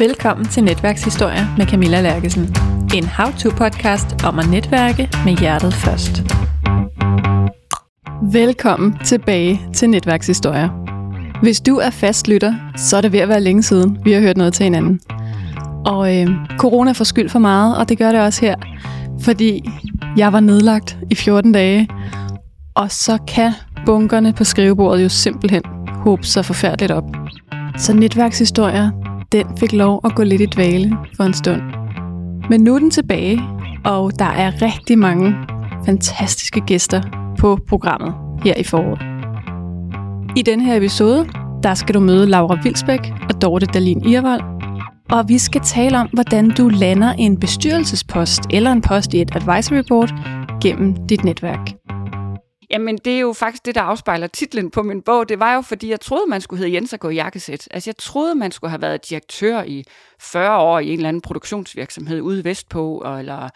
Velkommen til Netværkshistorie med Camilla Lærkesen. En how-to-podcast om at netværke med hjertet først. Velkommen tilbage til Netværkshistorie. Hvis du er fast lytter, så er det ved at være længe siden, vi har hørt noget til hinanden. Og øh, corona får skyld for meget, og det gør det også her. Fordi jeg var nedlagt i 14 dage, og så kan bunkerne på skrivebordet jo simpelthen håbe sig forfærdeligt op. Så netværkshistorier, den fik lov at gå lidt i dvale for en stund. Men nu er den tilbage, og der er rigtig mange fantastiske gæster på programmet her i foråret. I denne her episode, der skal du møde Laura Vilsbæk og Dorte Dalin Irvold, og vi skal tale om, hvordan du lander en bestyrelsespost eller en post i et advisory board gennem dit netværk. Jamen, det er jo faktisk det, der afspejler titlen på min bog. Det var jo, fordi jeg troede, man skulle hedde Jens og gå i jakkesæt. Altså, jeg troede, man skulle have været direktør i 40 år i en eller anden produktionsvirksomhed ude vestpå, eller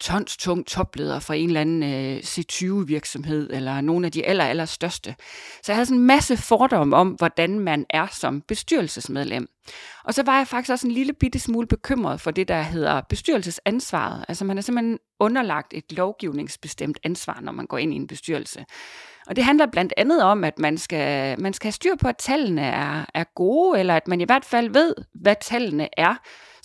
tons tung topleder fra en eller anden øh, C20-virksomhed, eller nogle af de aller, aller største. Så jeg havde sådan en masse fordomme om, hvordan man er som bestyrelsesmedlem. Og så var jeg faktisk også en lille bitte smule bekymret for det, der hedder bestyrelsesansvaret. Altså man er simpelthen underlagt et lovgivningsbestemt ansvar, når man går ind i en bestyrelse. Og det handler blandt andet om, at man skal, man skal have styr på, at tallene er, er gode, eller at man i hvert fald ved, hvad tallene er,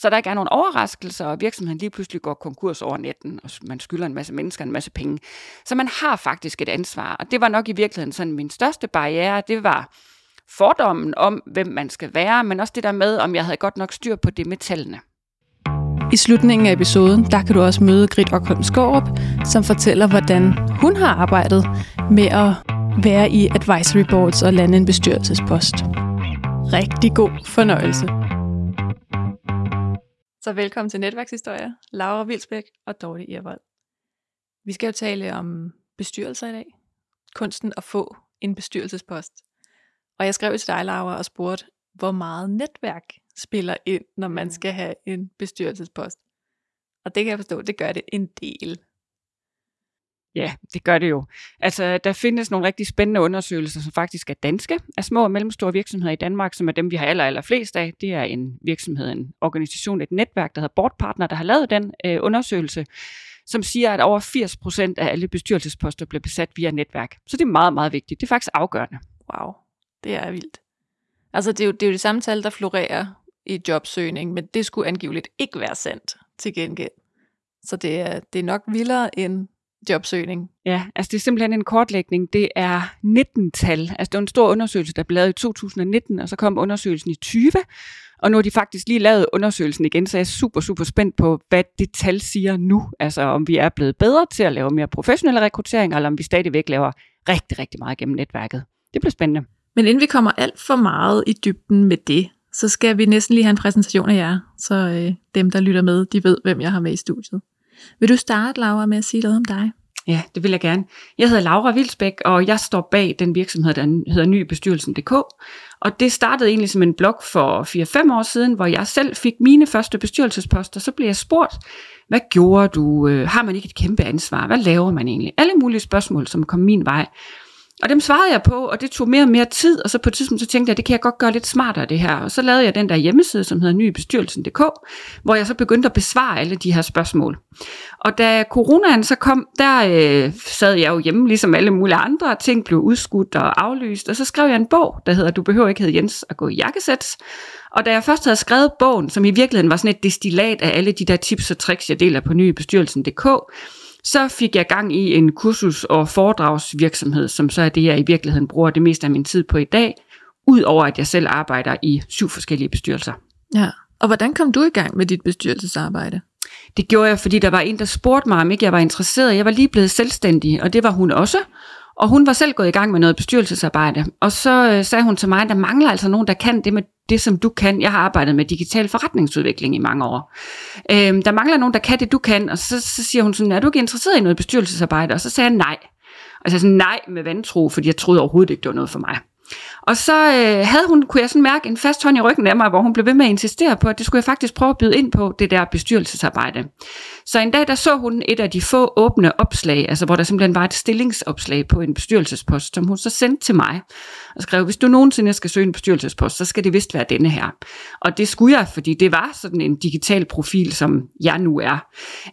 så der ikke er nogen overraskelser, og virksomheden lige pludselig går konkurs over natten, og man skylder en masse mennesker en masse penge. Så man har faktisk et ansvar, og det var nok i virkeligheden sådan min største barriere, det var fordommen om, hvem man skal være, men også det der med, om jeg havde godt nok styr på det med tallene. I slutningen af episoden, der kan du også møde Grit Okholm Skårup, som fortæller, hvordan hun har arbejdet med at være i advisory boards og lande en bestyrelsespost. Rigtig god fornøjelse. Så velkommen til Netværkshistorie, Laura Vilsbæk og Dorte Irvold. Vi skal jo tale om bestyrelser i dag. Kunsten at få en bestyrelsespost. Og jeg skrev til dig, Laura, og spurgte, hvor meget netværk spiller ind, når man mm. skal have en bestyrelsespost. Og det kan jeg forstå, det gør det en del. Ja, det gør det jo. Altså, der findes nogle rigtig spændende undersøgelser, som faktisk er danske, af små og mellemstore virksomheder i Danmark, som er dem, vi har aller, aller flest af. Det er en virksomhed, en organisation, et netværk, der hedder Bortpartner, der har lavet den øh, undersøgelse, som siger, at over 80 procent af alle bestyrelsesposter bliver besat via netværk. Så det er meget, meget vigtigt. Det er faktisk afgørende. Wow, det er vildt. Altså, det er jo det, er jo det samme tal, der florerer i jobsøgning, men det skulle angiveligt ikke være sandt til gengæld. Så det er, det er nok vildere end jobsøgning. Ja, altså det er simpelthen en kortlægning. Det er 19-tal. Altså det var en stor undersøgelse, der blev lavet i 2019, og så kom undersøgelsen i 20. Og nu har de faktisk lige lavet undersøgelsen igen, så jeg er super, super spændt på, hvad det tal siger nu. Altså om vi er blevet bedre til at lave mere professionelle rekrutteringer, eller om vi stadigvæk laver rigtig, rigtig meget gennem netværket. Det bliver spændende. Men inden vi kommer alt for meget i dybden med det, så skal vi næsten lige have en præsentation af jer, så øh, dem, der lytter med, de ved, hvem jeg har med i studiet. Vil du starte, Laura, med at sige noget om dig? Ja, det vil jeg gerne. Jeg hedder Laura Vilsbæk, og jeg står bag den virksomhed, der hedder Nybestyrelsen.dk. Og det startede egentlig som en blog for 4-5 år siden, hvor jeg selv fik mine første bestyrelsesposter. Så blev jeg spurgt, hvad gjorde du? Øh, har man ikke et kæmpe ansvar? Hvad laver man egentlig? Alle mulige spørgsmål, som kom min vej. Og dem svarede jeg på, og det tog mere og mere tid, og så på et tidspunkt så tænkte jeg, at det kan jeg godt gøre lidt smartere det her. Og så lavede jeg den der hjemmeside, som hedder nybestyrelsen.dk, hvor jeg så begyndte at besvare alle de her spørgsmål. Og da coronaen så kom, der øh, sad jeg jo hjemme, ligesom alle mulige andre, ting blev udskudt og aflyst, og så skrev jeg en bog, der hedder Du behøver ikke hedde Jens at gå i jakkesæt. Og da jeg først havde skrevet bogen, som i virkeligheden var sådan et destillat af alle de der tips og tricks, jeg deler på nybestyrelsen.dk, så fik jeg gang i en kursus- og foredragsvirksomhed, som så er det, jeg i virkeligheden bruger det meste af min tid på i dag, udover at jeg selv arbejder i syv forskellige bestyrelser. Ja, og hvordan kom du i gang med dit bestyrelsesarbejde? Det gjorde jeg, fordi der var en, der spurgte mig, om ikke jeg var interesseret. Jeg var lige blevet selvstændig, og det var hun også. Og hun var selv gået i gang med noget bestyrelsesarbejde. Og så øh, sagde hun til mig, at der mangler altså nogen, der kan det med det, som du kan. Jeg har arbejdet med digital forretningsudvikling i mange år. Øhm, der mangler nogen, der kan det, du kan. Og så, så siger hun sådan, er du ikke interesseret i noget bestyrelsesarbejde? Og så sagde jeg nej. Og så sagde nej med vantro, fordi jeg troede overhovedet ikke, det var noget for mig. Og så øh, havde hun, kunne jeg sådan mærke en fast hånd i ryggen af mig, hvor hun blev ved med at insistere på, at det skulle jeg faktisk prøve at byde ind på, det der bestyrelsesarbejde. Så en dag, der så hun et af de få åbne opslag, altså hvor der simpelthen var et stillingsopslag på en bestyrelsespost, som hun så sendte til mig og skrev, hvis du nogensinde skal søge en bestyrelsespost, så skal det vist være denne her. Og det skulle jeg, fordi det var sådan en digital profil, som jeg nu er.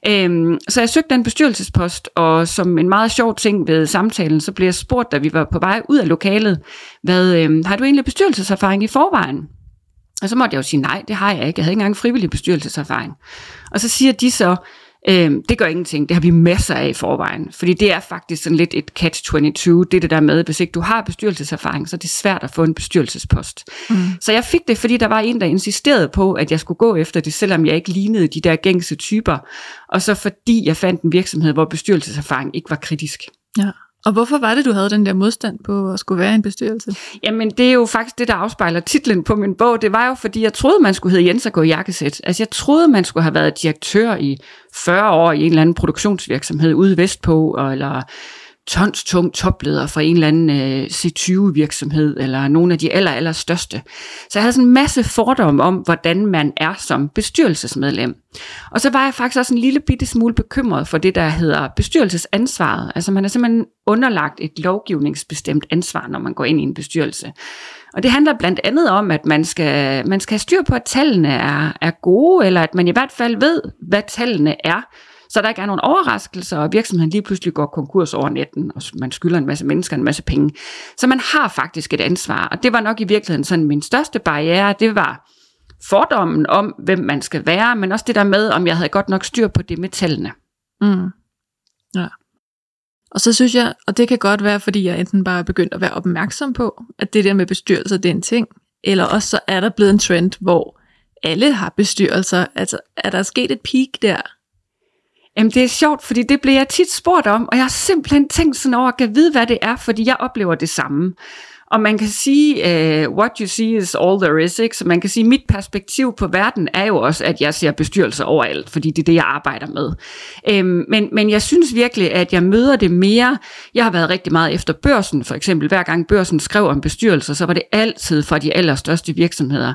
Øhm, så jeg søgte en bestyrelsespost, og som en meget sjov ting ved samtalen, så blev jeg spurgt, da vi var på vej ud af lokalet, hvad, øhm, har du egentlig bestyrelseserfaring i forvejen? Og så måtte jeg jo sige, nej, det har jeg ikke. Jeg havde ikke engang frivillig bestyrelseserfaring. Og så siger de så, øhm, det gør ingenting, det har vi masser af i forvejen. Fordi det er faktisk sådan lidt et catch-22, det er det der med, hvis ikke du har bestyrelseserfaring, så er det svært at få en bestyrelsespost. Mm. Så jeg fik det, fordi der var en, der insisterede på, at jeg skulle gå efter det, selvom jeg ikke lignede de der gængse typer. Og så fordi jeg fandt en virksomhed, hvor bestyrelseserfaring ikke var kritisk. Ja. Og hvorfor var det, du havde den der modstand på at skulle være i en bestyrelse? Jamen, det er jo faktisk det, der afspejler titlen på min bog. Det var jo, fordi jeg troede, man skulle hedde Jens og gå i jakkesæt. Altså, jeg troede, man skulle have været direktør i 40 år i en eller anden produktionsvirksomhed ude vestpå, eller tons tung topleder for en eller anden øh, C20-virksomhed, eller nogle af de aller, aller største. Så jeg havde sådan en masse fordomme om, hvordan man er som bestyrelsesmedlem. Og så var jeg faktisk også en lille bitte smule bekymret for det, der hedder bestyrelsesansvaret. Altså man er simpelthen underlagt et lovgivningsbestemt ansvar, når man går ind i en bestyrelse. Og det handler blandt andet om, at man skal, man skal have styr på, at tallene er, er gode, eller at man i hvert fald ved, hvad tallene er, så der ikke er nogen overraskelser, og virksomheden lige pludselig går konkurs over natten, og man skylder en masse mennesker en masse penge. Så man har faktisk et ansvar, og det var nok i virkeligheden sådan min største barriere, det var fordommen om, hvem man skal være, men også det der med, om jeg havde godt nok styr på det med tallene. Mm. Ja. Og så synes jeg, og det kan godt være, fordi jeg enten bare er begyndt at være opmærksom på, at det der med bestyrelser, det er en ting, eller også så er der blevet en trend, hvor alle har bestyrelser. Altså, er der sket et peak der? Jamen det er sjovt, fordi det bliver jeg tit spurgt om, og jeg har simpelthen tænkt sådan over, at jeg vide, hvad det er, fordi jeg oplever det samme. Og man kan sige, uh, what you see is all there is, ikke? Så man kan sige, mit perspektiv på verden er jo også, at jeg ser bestyrelser overalt, fordi det er det, jeg arbejder med. Um, men, men jeg synes virkelig, at jeg møder det mere. Jeg har været rigtig meget efter børsen, for eksempel. Hver gang børsen skrev om bestyrelser, så var det altid fra de allerstørste virksomheder.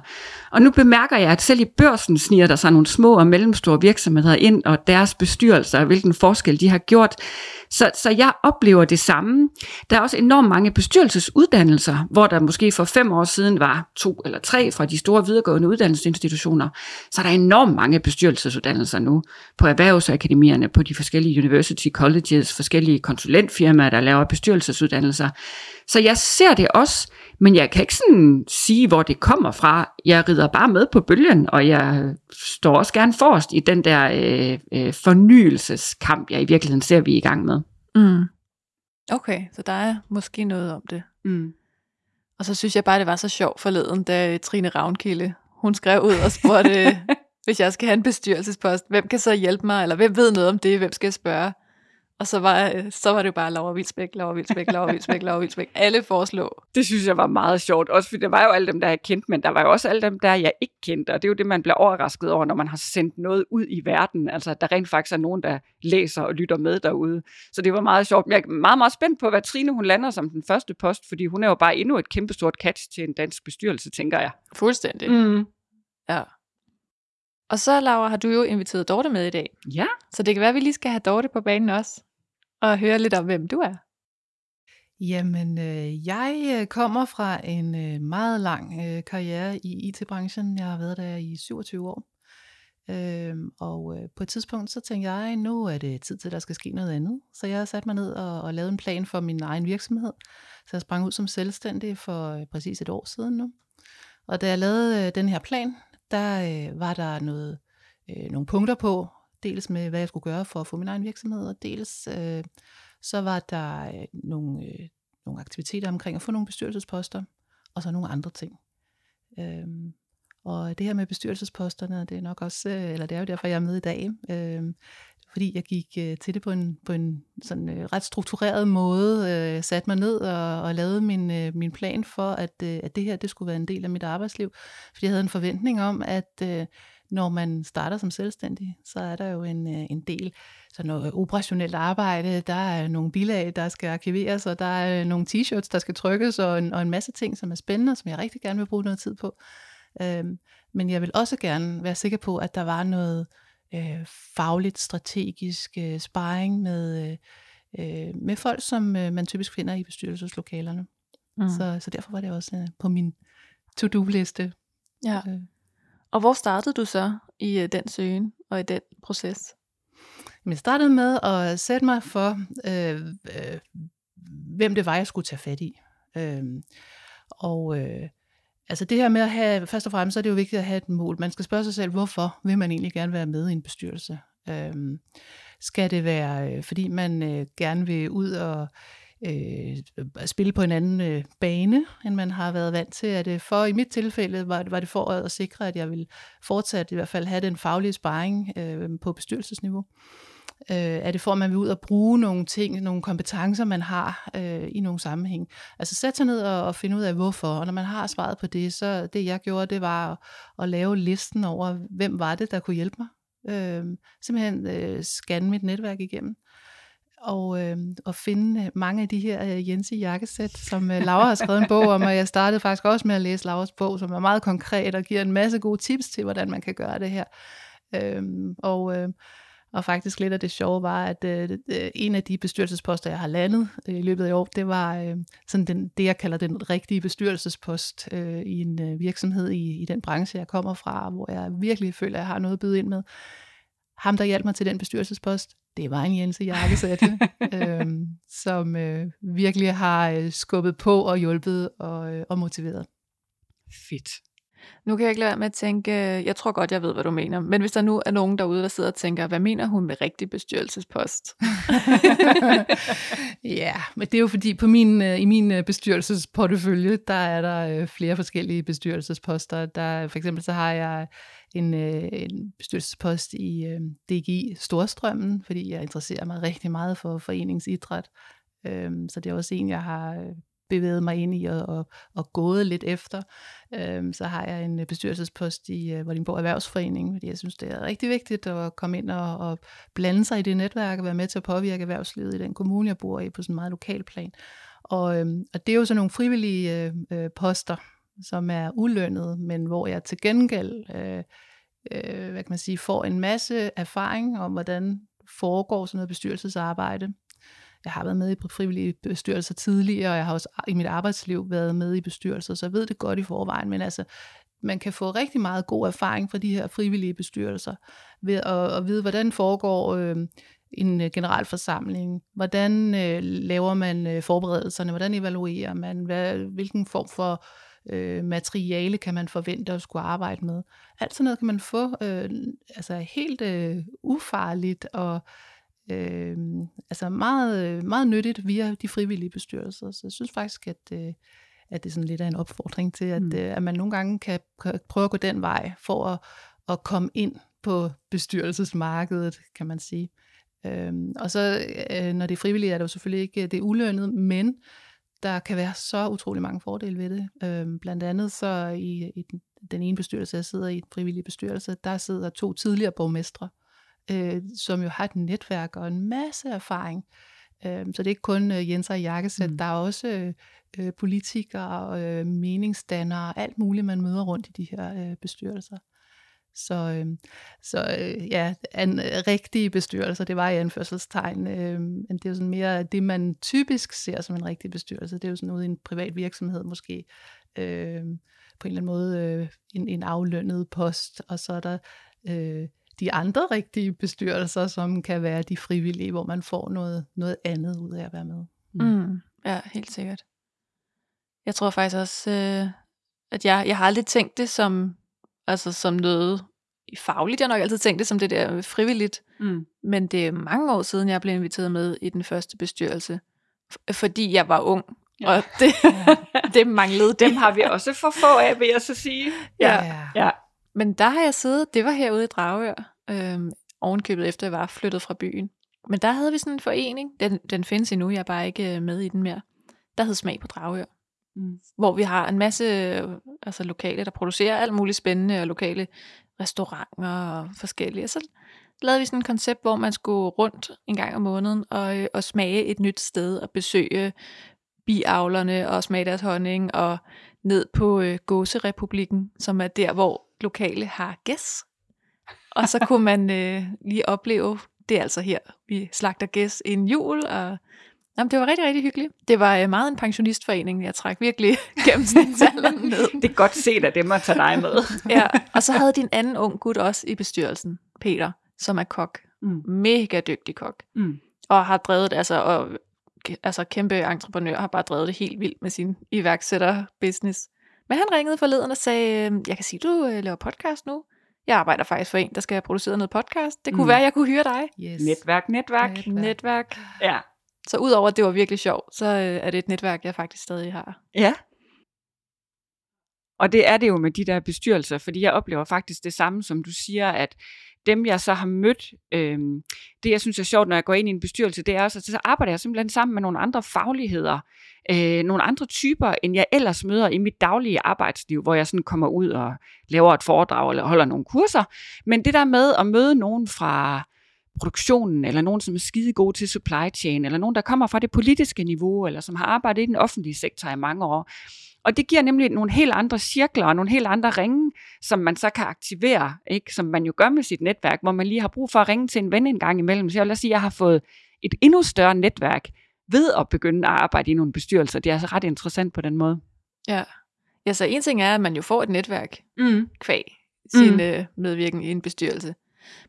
Og nu bemærker jeg, at selv i børsen sniger der sig nogle små og mellemstore virksomheder ind, og deres bestyrelser, hvilken forskel de har gjort. Så, så jeg oplever det samme. Der er også enormt mange bestyrelsesuddannelser, hvor der måske for fem år siden var to eller tre fra de store videregående uddannelsesinstitutioner. Så er der enormt mange bestyrelsesuddannelser nu på erhvervsakademierne, på de forskellige university colleges, forskellige konsulentfirmaer, der laver bestyrelsesuddannelser. Så jeg ser det også, men jeg kan ikke sådan sige, hvor det kommer fra. Jeg rider bare med på bølgen, og jeg står også gerne forrest i den der øh, øh, fornyelseskamp, jeg i virkeligheden ser, vi er i gang med. Mm. Okay, så der er måske noget om det. Mm. Og så synes jeg bare, det var så sjovt forleden, da Trine Ravnkilde, hun skrev ud og spurgte, hvis jeg skal have en bestyrelsespost, hvem kan så hjælpe mig, eller hvem ved noget om det, hvem skal jeg spørge? Og så var, så var det jo bare Laura Vilsbæk, Laura Vilsbæk, Laura Vilsbæk, Laura Vilsbæk. Alle foreslå. Det synes jeg var meget sjovt. Også fordi det var jo alle dem, der jeg kendte, men der var jo også alle dem, der jeg ikke kendte. Og det er jo det, man bliver overrasket over, når man har sendt noget ud i verden. Altså, at der rent faktisk er nogen, der læser og lytter med derude. Så det var meget sjovt. Men jeg er meget, meget spændt på, hvad Trine hun lander som den første post, fordi hun er jo bare endnu et kæmpestort catch til en dansk bestyrelse, tænker jeg. Fuldstændig. Mm. Ja. Og så, Laura, har du jo inviteret Dorte med i dag. Ja. Så det kan være, at vi lige skal have Dorte på banen også og høre lidt om, hvem du er. Jamen, øh, jeg øh, kommer fra en øh, meget lang øh, karriere i IT-branchen. Jeg har været der i 27 år. Øh, og øh, på et tidspunkt så tænkte jeg, nu er det tid til, at der skal ske noget andet. Så jeg har sat mig ned og, og lavet en plan for min egen virksomhed. Så jeg sprang ud som selvstændig for øh, præcis et år siden nu. Og da jeg lavede øh, den her plan, der øh, var der noget, øh, nogle punkter på, dels med, hvad jeg skulle gøre for at få min egen virksomhed, og dels øh, så var der øh, nogle, øh, nogle aktiviteter omkring at få nogle bestyrelsesposter, og så nogle andre ting. Øh, og det her med bestyrelsesposterne, det er nok også, øh, eller det er jo derfor, jeg er med i dag, øh, fordi jeg gik øh, til det på en, på en sådan øh, ret struktureret måde, øh, satte mig ned og, og lavede min, øh, min plan for, at, øh, at det her det skulle være en del af mit arbejdsliv. Fordi jeg havde en forventning om, at øh, når man starter som selvstændig, så er der jo en, øh, en del sådan noget operationelt arbejde. Der er nogle bilag, der skal arkiveres, og der er øh, nogle t-shirts, der skal trykkes, og en, og en masse ting, som er spændende, som jeg rigtig gerne vil bruge noget tid på. Øh, men jeg vil også gerne være sikker på, at der var noget øh, fagligt, strategisk øh, sparring med, øh, med folk, som øh, man typisk finder i bestyrelseslokalerne. Mm. Så, så derfor var det også øh, på min to-do-liste. Ja. Øh. Og hvor startede du så i øh, den søgen og i den proces? Jeg startede med at sætte mig for, øh, øh, hvem det var, jeg skulle tage fat i. Øh, og øh, altså det her med at have, først og fremmest så er det jo vigtigt at have et mål. Man skal spørge sig selv, hvorfor vil man egentlig gerne være med i en bestyrelse? Øhm, skal det være, øh, fordi man øh, gerne vil ud og øh, spille på en anden øh, bane, end man har været vant til. Er det for, i mit tilfælde, var det, var det for at sikre, at jeg vil fortsat i hvert fald have den faglige sparring øh, på bestyrelsesniveau. Øh, Øh, er det for, at man vil ud og bruge nogle ting, nogle kompetencer, man har øh, i nogle sammenhæng. Altså sætte sig ned og, og finde ud af, hvorfor. Og når man har svaret på det, så det jeg gjorde, det var at, at lave listen over, hvem var det, der kunne hjælpe mig. Øh, simpelthen øh, scanne mit netværk igennem og, øh, og finde øh, mange af de her øh, Jensi jakkesæt, som øh, Laura har skrevet en bog om, og jeg startede faktisk også med at læse Lauras bog, som er meget konkret og giver en masse gode tips til, hvordan man kan gøre det her. Øh, og, øh, og faktisk lidt af det sjove var, at øh, øh, en af de bestyrelsesposter, jeg har landet øh, i løbet af år, det var øh, sådan den, det, jeg kalder den rigtige bestyrelsespost øh, i en øh, virksomhed i, i den branche, jeg kommer fra, hvor jeg virkelig føler, at jeg har noget at byde ind med. Ham, der hjalp mig til den bestyrelsespost, det var en Jense jakkesætte, øhm, som øh, virkelig har øh, skubbet på og hjulpet og, øh, og motiveret. Fedt. Nu kan jeg ikke lade være med at tænke, jeg tror godt, jeg ved, hvad du mener, men hvis der nu er nogen derude, der sidder og tænker, hvad mener hun med rigtig bestyrelsespost? ja, men det er jo fordi, på min, øh, i min øh, bestyrelsesportefølje, der er der øh, flere forskellige bestyrelsesposter. Der, for eksempel så har jeg en, en bestyrelsespost i DGI Storstrømmen, fordi jeg interesserer mig rigtig meget for foreningsidræt. Øhm, så det er også en, jeg har bevæget mig ind i og, og, og gået lidt efter. Øhm, så har jeg en øh, bestyrelsespost i øh, Vordingborg Erhvervsforening, fordi jeg synes, det er rigtig vigtigt at komme ind og, og blande sig i det netværk og være med til at påvirke erhvervslivet i den kommune, jeg bor i på sådan en meget lokal plan. Og, øhm, og det er jo sådan nogle frivillige øh, øh poster, som er ulønnet, men hvor jeg til gengæld øh, øh, hvad kan man sige, får en masse erfaring om, hvordan foregår sådan noget bestyrelsesarbejde. Jeg har været med i frivillige bestyrelser tidligere, og jeg har også i mit arbejdsliv været med i bestyrelser, så jeg ved det godt i forvejen, men altså, man kan få rigtig meget god erfaring fra de her frivillige bestyrelser, ved at, at vide, hvordan foregår øh, en øh, generalforsamling, hvordan øh, laver man øh, forberedelserne, hvordan evaluerer man, hvad, hvilken form for øh, materiale kan man forvente at skulle arbejde med. Alt sådan noget kan man få øh, altså helt øh, ufarligt og øh, altså meget, meget nyttigt via de frivillige bestyrelser. Så jeg synes faktisk, at, øh, at det er sådan lidt af en opfordring til, at, mm. øh, at man nogle gange kan, kan prøve at gå den vej for at, at komme ind på bestyrelsesmarkedet, kan man sige. Øhm, og så øh, når det er frivilligt, er det jo selvfølgelig ikke det er ulønnet, men der kan være så utrolig mange fordele ved det. Øhm, blandt andet så i, i den, den ene bestyrelse, jeg sidder i, en frivillig bestyrelse, der sidder to tidligere borgmestre, øh, som jo har et netværk og en masse erfaring. Øh, så det er ikke kun øh, Jens og Jakkesæt, mm. der er også øh, politikere, øh, meningsdannere, alt muligt, man møder rundt i de her øh, bestyrelser. Så, øh, så øh, ja, en øh, rigtige bestyrelse, det var i anførselstegn, øh, men det er jo sådan mere det, man typisk ser som en rigtig bestyrelse. Det er jo sådan ude i en privat virksomhed måske, øh, på en eller anden måde øh, en, en aflønnet post, og så er der øh, de andre rigtige bestyrelser, som kan være de frivillige, hvor man får noget, noget andet ud af at være med. Mm. Mm, ja, helt sikkert. Jeg tror faktisk også, øh, at jeg, jeg har aldrig tænkt det som, altså som noget fagligt. Jeg har nok altid tænkt det som det der frivilligt. Mm. Men det er mange år siden, jeg blev inviteret med i den første bestyrelse. Fordi jeg var ung. Ja. Og det, ja. det manglede. Dem har vi også for få af, vil jeg så sige. Ja. ja. ja. Men der har jeg siddet, det var herude i Dragør, øhm, ovenkøbet efter jeg var flyttet fra byen. Men der havde vi sådan en forening, den, den findes endnu, jeg er bare ikke øh, med i den mere, der hed Smag på Dragør. Mm. Hvor vi har en masse øh, altså lokale, der producerer alt muligt spændende og lokale restauranter og forskellige. Og så lavede vi sådan et koncept, hvor man skulle rundt en gang om måneden og, øh, og smage et nyt sted og besøge biavlerne og smage deres honning og ned på øh, Gåserepublikken, som er der, hvor lokale har gæs. Og så kunne man øh, lige opleve, det er altså her, vi slagter gæs en jul, og Jamen, det var rigtig, rigtig hyggeligt. Det var øh, meget en pensionistforening, jeg træk virkelig gennemsnitsalderen ned. det er godt set af dem at tage dig med. ja, og så havde din anden ung gut også i bestyrelsen, Peter, som er kok. Mm. Mega dygtig kok. Mm. Og har drevet, altså, og, altså kæmpe entreprenør, har bare drevet det helt vildt med sin iværksætter-business. Men han ringede forleden og sagde, øhm, jeg kan sige, du øh, laver podcast nu. Jeg arbejder faktisk for en, der skal have produceret noget podcast. Det kunne mm. være, jeg kunne hyre dig. Yes. Netværk, netværk. Netværk. netværk. Ja. Så udover at det var virkelig sjovt, så øh, er det et netværk, jeg faktisk stadig har. Ja. Og det er det jo med de der bestyrelser, fordi jeg oplever faktisk det samme, som du siger, at dem jeg så har mødt, øh, det jeg synes er sjovt, når jeg går ind i en bestyrelse, det er også, at så arbejder jeg simpelthen sammen med nogle andre fagligheder, øh, nogle andre typer, end jeg ellers møder i mit daglige arbejdsliv, hvor jeg sådan kommer ud og laver et foredrag eller holder nogle kurser. Men det der med at møde nogen fra produktionen, eller nogen, som er skide gode til supply chain, eller nogen, der kommer fra det politiske niveau, eller som har arbejdet i den offentlige sektor i mange år. Og det giver nemlig nogle helt andre cirkler og nogle helt andre ringe, som man så kan aktivere, ikke? som man jo gør med sit netværk, hvor man lige har brug for at ringe til en ven en gang imellem. Så jeg vil sige, at jeg har fået et endnu større netværk ved at begynde at arbejde i nogle bestyrelser. Det er altså ret interessant på den måde. Ja, ja så en ting er, at man jo får et netværk mm. kvæg sin mm. Øh, medvirken i en bestyrelse.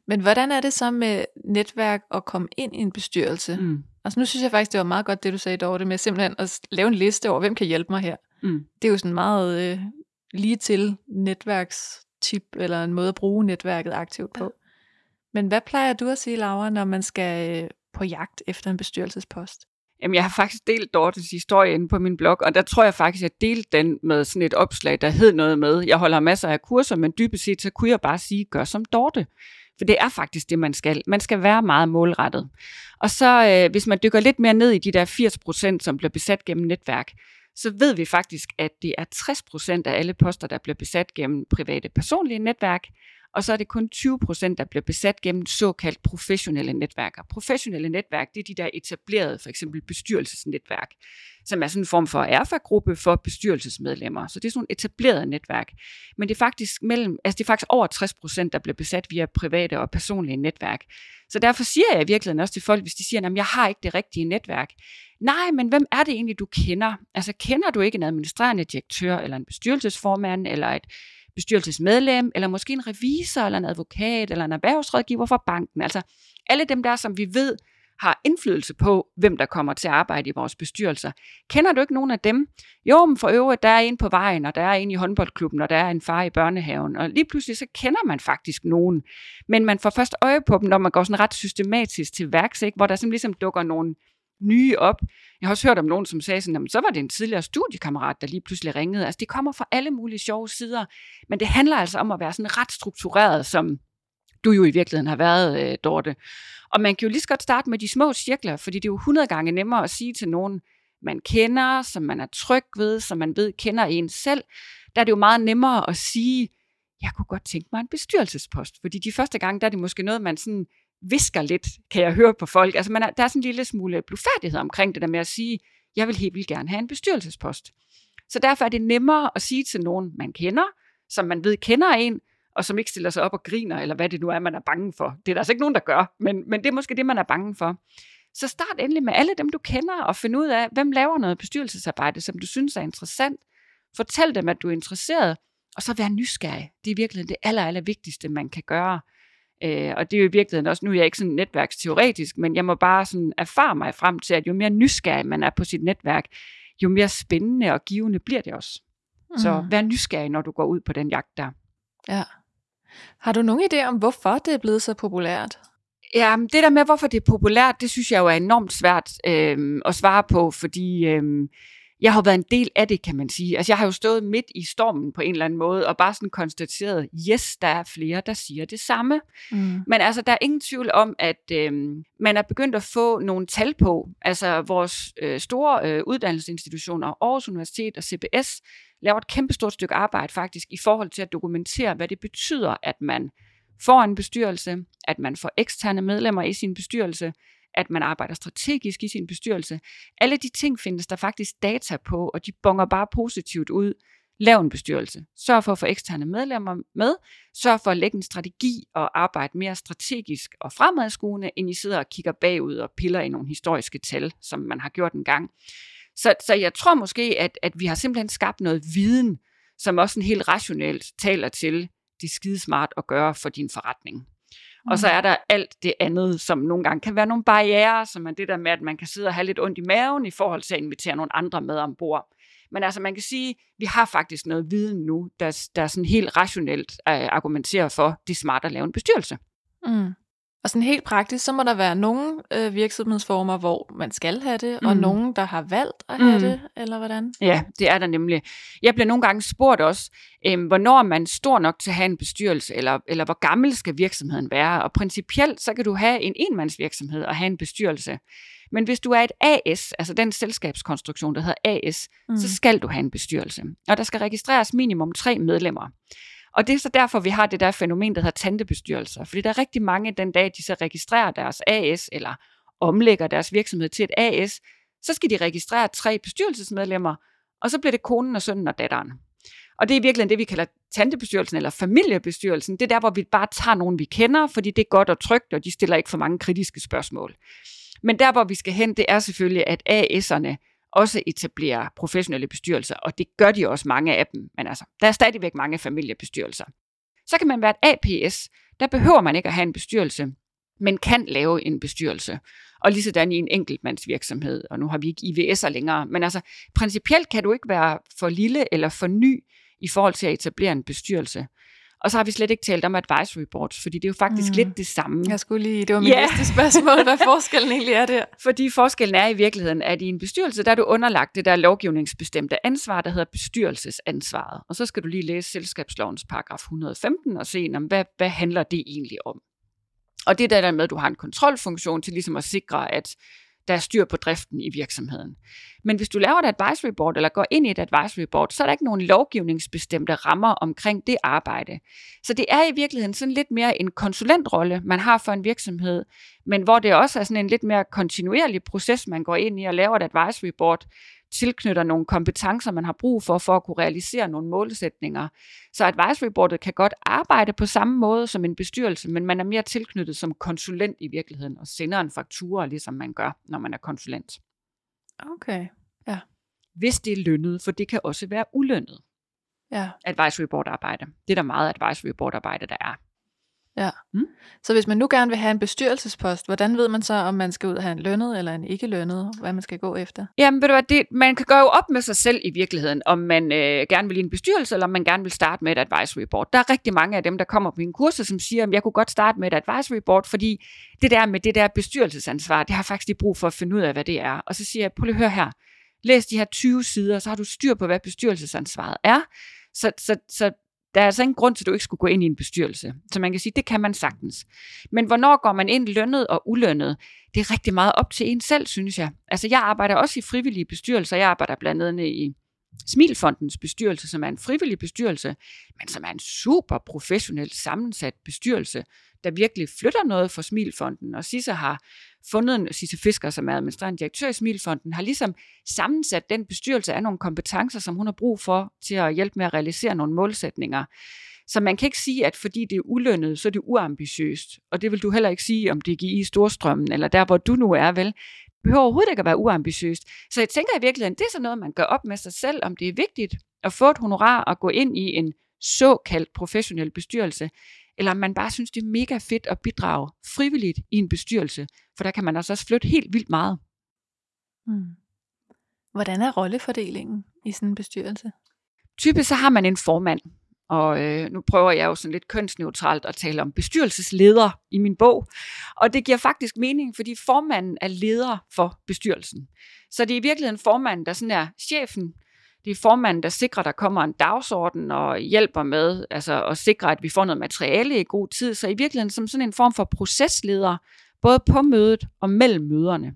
Men hvordan er det så med netværk at komme ind i en bestyrelse? Mm. Altså nu synes jeg faktisk, det var meget godt det, du sagde, Dorte, med simpelthen at lave en liste over, hvem kan hjælpe mig her. Mm. Det er jo sådan meget øh, lige til netværkstip, eller en måde at bruge netværket aktivt på. Ja. Men hvad plejer du at sige, Laura, når man skal øh, på jagt efter en bestyrelsespost? Jamen, jeg har faktisk delt Dortes historie inde på min blog, og der tror jeg faktisk, at jeg delte den med sådan et opslag, der hed noget med, jeg holder masser af kurser, men dybest set, så kunne jeg bare sige, gør som Dorte. For det er faktisk det, man skal. Man skal være meget målrettet. Og så øh, hvis man dykker lidt mere ned i de der 80 procent, som bliver besat gennem netværk, så ved vi faktisk, at det er 60 procent af alle poster, der bliver besat gennem private personlige netværk, og så er det kun 20 procent, der bliver besat gennem såkaldt professionelle netværk. Og professionelle netværk, det er de der etablerede, for eksempel bestyrelsesnetværk, som er sådan en form for erfagruppe for bestyrelsesmedlemmer. Så det er sådan et etableret netværk. Men det er faktisk, mellem, altså det er faktisk over 60 procent, der bliver besat via private og personlige netværk. Så derfor siger jeg i virkeligheden også til folk, hvis de siger, at jeg har ikke det rigtige netværk. Nej, men hvem er det egentlig, du kender? Altså kender du ikke en administrerende direktør, eller en bestyrelsesformand, eller et bestyrelsesmedlem, eller måske en revisor, eller en advokat, eller en erhvervsrådgiver fra banken. Altså alle dem der, som vi ved har indflydelse på, hvem der kommer til at arbejde i vores bestyrelser. Kender du ikke nogen af dem? Jo, men for øvrigt, der er en på vejen, og der er en i håndboldklubben, og der er en far i børnehaven. Og lige pludselig så kender man faktisk nogen. Men man får først øje på dem, når man går sådan ret systematisk til værks, ikke? hvor der simpelthen ligesom dukker nogle nye op. Jeg har også hørt om nogen, som sagde sådan, så var det en tidligere studiekammerat, der lige pludselig ringede. Altså, det kommer fra alle mulige sjove sider, men det handler altså om at være sådan ret struktureret, som du jo i virkeligheden har været, øh, Dorte. Og man kan jo lige så godt starte med de små cirkler, fordi det er jo 100 gange nemmere at sige til nogen, man kender, som man er tryg ved, som man ved kender en selv. Der er det jo meget nemmere at sige, jeg kunne godt tænke mig en bestyrelsespost, fordi de første gange, der er det måske noget, man sådan visker lidt, kan jeg høre på folk. Altså man er, der er sådan en lille smule blufærdighed omkring det der med at sige, jeg vil helt vildt gerne have en bestyrelsespost. Så derfor er det nemmere at sige til nogen, man kender, som man ved kender en, og som ikke stiller sig op og griner, eller hvad det nu er, man er bange for. Det er der altså ikke nogen, der gør, men, men det er måske det, man er bange for. Så start endelig med alle dem, du kender, og find ud af, hvem laver noget bestyrelsesarbejde, som du synes er interessant. Fortæl dem, at du er interesseret, og så vær nysgerrig. Det er virkelig det aller, aller vigtigste, man kan gøre. Øh, og det er jo i virkeligheden også, nu er jeg ikke sådan netværksteoretisk, men jeg må bare sådan erfare mig frem til, at jo mere nysgerrig man er på sit netværk, jo mere spændende og givende bliver det også. Mm. Så vær nysgerrig, når du går ud på den jagt der. Ja. Har du nogen idé om, hvorfor det er blevet så populært? Ja, det der med, hvorfor det er populært, det synes jeg jo er enormt svært øh, at svare på, fordi øh, jeg har været en del af det, kan man sige. Altså, jeg har jo stået midt i stormen på en eller anden måde, og bare sådan konstateret, yes, der er flere, der siger det samme. Mm. Men altså, der er ingen tvivl om, at øh, man er begyndt at få nogle tal på, altså vores øh, store øh, uddannelsesinstitutioner, Aarhus Universitet og CBS, laver et kæmpestort stykke arbejde faktisk i forhold til at dokumentere, hvad det betyder, at man får en bestyrelse, at man får eksterne medlemmer i sin bestyrelse, at man arbejder strategisk i sin bestyrelse. Alle de ting findes der faktisk data på, og de bonger bare positivt ud. Lav en bestyrelse. Sørg for at få eksterne medlemmer med. Sørg for at lægge en strategi og arbejde mere strategisk og fremadskuende, end I sidder og kigger bagud og piller i nogle historiske tal, som man har gjort en gang. Så, så jeg tror måske, at, at vi har simpelthen skabt noget viden, som også en helt rationelt taler til, det er skidesmart at gøre for din forretning. Og så mm. er der alt det andet, som nogle gange kan være nogle barriere, som er det der med, at man kan sidde og have lidt ondt i maven i forhold til at invitere nogle andre med ombord. Men altså man kan sige, at vi har faktisk noget viden nu, der, der sådan helt rationelt uh, argumenterer for, det er smart at lave en bestyrelse. Mm. Og sådan helt praktisk, så må der være nogle øh, virksomhedsformer, hvor man skal have det, mm. og nogen, der har valgt at have mm. det, eller hvordan? Ja, det er der nemlig. Jeg bliver nogle gange spurgt også, øh, hvornår er man stor nok til at have en bestyrelse, eller, eller hvor gammel skal virksomheden være? Og principielt, så kan du have en enmandsvirksomhed og have en bestyrelse. Men hvis du er et AS, altså den selskabskonstruktion, der hedder AS, mm. så skal du have en bestyrelse. Og der skal registreres minimum tre medlemmer. Og det er så derfor, vi har det der fænomen, der hedder tantebestyrelser. Fordi der er rigtig mange den dag, de så registrerer deres AS, eller omlægger deres virksomhed til et AS, så skal de registrere tre bestyrelsesmedlemmer, og så bliver det konen og sønnen og datteren. Og det er virkelig det, vi kalder tantebestyrelsen eller familiebestyrelsen. Det er der, hvor vi bare tager nogen, vi kender, fordi det er godt og trygt, og de stiller ikke for mange kritiske spørgsmål. Men der, hvor vi skal hen, det er selvfølgelig, at AS'erne også etablere professionelle bestyrelser, og det gør de også mange af dem, men altså, der er stadigvæk mange familiebestyrelser. Så kan man være et APS, der behøver man ikke at have en bestyrelse, men kan lave en bestyrelse. Og lige sådan i en enkeltmandsvirksomhed, og nu har vi ikke IVS'er længere, men altså principielt kan du ikke være for lille eller for ny i forhold til at etablere en bestyrelse. Og så har vi slet ikke talt om advisory boards, fordi det er jo faktisk mm. lidt det samme. Jeg skulle lige, det var mit yeah. næste spørgsmål, hvad forskellen egentlig er der. Fordi forskellen er i virkeligheden, at i en bestyrelse, der er du underlagt det der lovgivningsbestemte ansvar, der hedder bestyrelsesansvaret. Og så skal du lige læse selskabslovens paragraf 115 og se, om, hvad, hvad handler det egentlig om. Og det er der med, at du har en kontrolfunktion til ligesom at sikre, at der er styr på driften i virksomheden. Men hvis du laver et advisory board, eller går ind i et advisory board, så er der ikke nogen lovgivningsbestemte rammer omkring det arbejde. Så det er i virkeligheden sådan lidt mere en konsulentrolle, man har for en virksomhed, men hvor det også er sådan en lidt mere kontinuerlig proces, man går ind i og laver et advisory board, tilknytter nogle kompetencer, man har brug for, for at kunne realisere nogle målsætninger. Så advisory boardet kan godt arbejde på samme måde som en bestyrelse, men man er mere tilknyttet som konsulent i virkeligheden, og sender en faktura, ligesom man gør, når man er konsulent. Okay, ja. Hvis det er lønnet, for det kan også være ulønnet. Ja. Advisory board arbejde. Det er der meget advisory board arbejde, der er. Ja. Mm. Så hvis man nu gerne vil have en bestyrelsespost, hvordan ved man så, om man skal ud og have en lønnet eller en ikke lønnet, hvad man skal gå efter? Jamen, ved du hvad, det, man kan gøre jo op med sig selv i virkeligheden, om man øh, gerne vil i en bestyrelse, eller om man gerne vil starte med et advisory board. Der er rigtig mange af dem, der kommer på mine kurser, som siger, at jeg kunne godt starte med et advisory board, fordi det der med det der bestyrelsesansvar, det har faktisk lige brug for at finde ud af, hvad det er. Og så siger jeg, prøv lige at høre her, læs de her 20 sider, så har du styr på, hvad bestyrelsesansvaret er. Så, så, så der er altså ingen grund til, at du ikke skulle gå ind i en bestyrelse. Så man kan sige, det kan man sagtens. Men hvornår går man ind lønnet og ulønnet? Det er rigtig meget op til en selv, synes jeg. Altså jeg arbejder også i frivillige bestyrelser. Jeg arbejder blandt andet i Smilfondens bestyrelse, som er en frivillig bestyrelse, men som er en super professionelt sammensat bestyrelse, der virkelig flytter noget for Smilfonden. Og Sisse har fundet en, Sisse Fisker, som er administrerende direktør i Smilfonden, har ligesom sammensat den bestyrelse af nogle kompetencer, som hun har brug for til at hjælpe med at realisere nogle målsætninger. Så man kan ikke sige, at fordi det er ulønnet, så er det uambitiøst. Og det vil du heller ikke sige, om DGI i Storstrømmen, eller der, hvor du nu er, vel? Behøver overhovedet ikke at være uambitiøst. Så jeg tænker i virkeligheden, det er sådan noget, man gør op med sig selv, om det er vigtigt at få et honorar og gå ind i en såkaldt professionel bestyrelse, eller om man bare synes, det er mega fedt at bidrage frivilligt i en bestyrelse, for der kan man altså også flytte helt vildt meget. Hmm. Hvordan er rollefordelingen i sådan en bestyrelse? Typisk så har man en formand, og øh, nu prøver jeg jo sådan lidt kønsneutralt at tale om bestyrelsesleder i min bog. Og det giver faktisk mening, fordi formanden er leder for bestyrelsen. Så det er i virkeligheden formanden, der sådan er chefen. Det er formanden, der sikrer, at der kommer en dagsorden og hjælper med altså at sikre, at vi får noget materiale i god tid. Så i virkeligheden som sådan en form for procesleder, både på mødet og mellem møderne.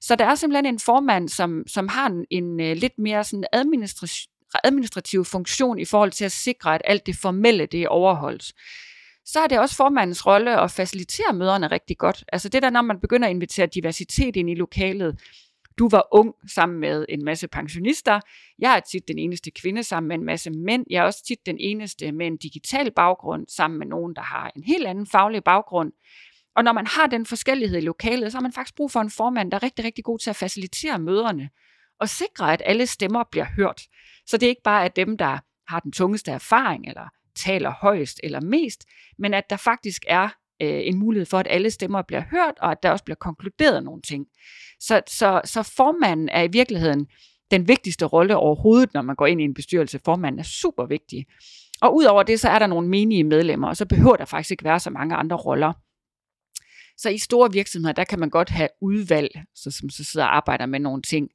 Så der er simpelthen en formand, som, som har en, en øh, lidt mere sådan administrativ, administrativ funktion i forhold til at sikre, at alt det formelle det overholdes. Så er det også formandens rolle at facilitere møderne rigtig godt. Altså det der, når man begynder at invitere diversitet ind i lokalet. Du var ung sammen med en masse pensionister. Jeg er tit den eneste kvinde sammen med en masse mænd. Jeg er også tit den eneste med en digital baggrund sammen med nogen, der har en helt anden faglig baggrund. Og når man har den forskellighed i lokalet, så har man faktisk brug for en formand, der er rigtig, rigtig god til at facilitere møderne og sikre, at alle stemmer bliver hørt. Så det er ikke bare at dem, der har den tungeste erfaring, eller taler højst eller mest, men at der faktisk er øh, en mulighed for, at alle stemmer bliver hørt, og at der også bliver konkluderet nogle ting. Så, så, så formanden er i virkeligheden den vigtigste rolle overhovedet, når man går ind i en bestyrelse. Formanden er super vigtig. Og udover det, så er der nogle menige medlemmer, og så behøver der faktisk ikke være så mange andre roller. Så i store virksomheder, der kan man godt have udvalg, så, som så sidder og arbejder med nogle ting.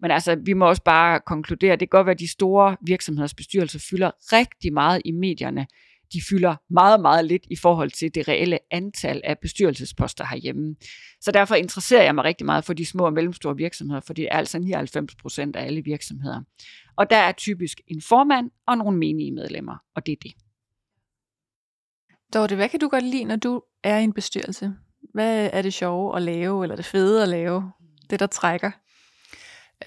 Men altså, vi må også bare konkludere, det kan godt være, at de store virksomheders bestyrelser fylder rigtig meget i medierne. De fylder meget, meget lidt i forhold til det reelle antal af bestyrelsesposter herhjemme. Så derfor interesserer jeg mig rigtig meget for de små og mellemstore virksomheder, for det er altså 99 procent af alle virksomheder. Og der er typisk en formand og nogle menige medlemmer, og det er det. Dorte, hvad kan du godt lide, når du er i en bestyrelse? Hvad er det sjove at lave, eller det fede at lave? Det, der trækker?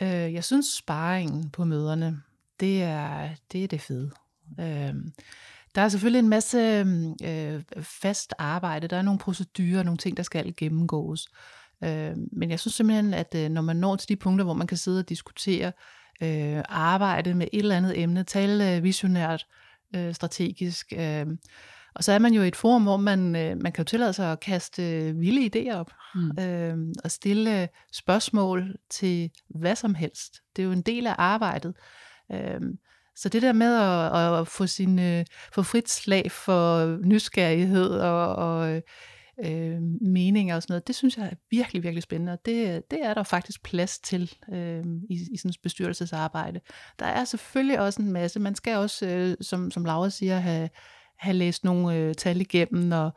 Øh, jeg synes, sparringen på møderne, det er det, er det fede. Øh, der er selvfølgelig en masse øh, fast arbejde. Der er nogle procedurer, nogle ting, der skal gennemgås. Øh, men jeg synes simpelthen, at øh, når man når til de punkter, hvor man kan sidde og diskutere, øh, arbejde med et eller andet emne, tale øh, visionært, øh, strategisk, øh, og så er man jo i et forum, hvor man, øh, man kan jo tillade sig at kaste øh, vilde idéer op, mm. øh, og stille spørgsmål til hvad som helst. Det er jo en del af arbejdet. Øh, så det der med at, at få, sin, øh, få frit slag for nysgerrighed og, og øh, meninger og sådan noget, det synes jeg er virkelig, virkelig spændende, og det, det er der faktisk plads til øh, i, i sådan et bestyrelsesarbejde. Der er selvfølgelig også en masse, man skal også, øh, som, som Laura siger, have, have læst nogle øh, tal igennem, og,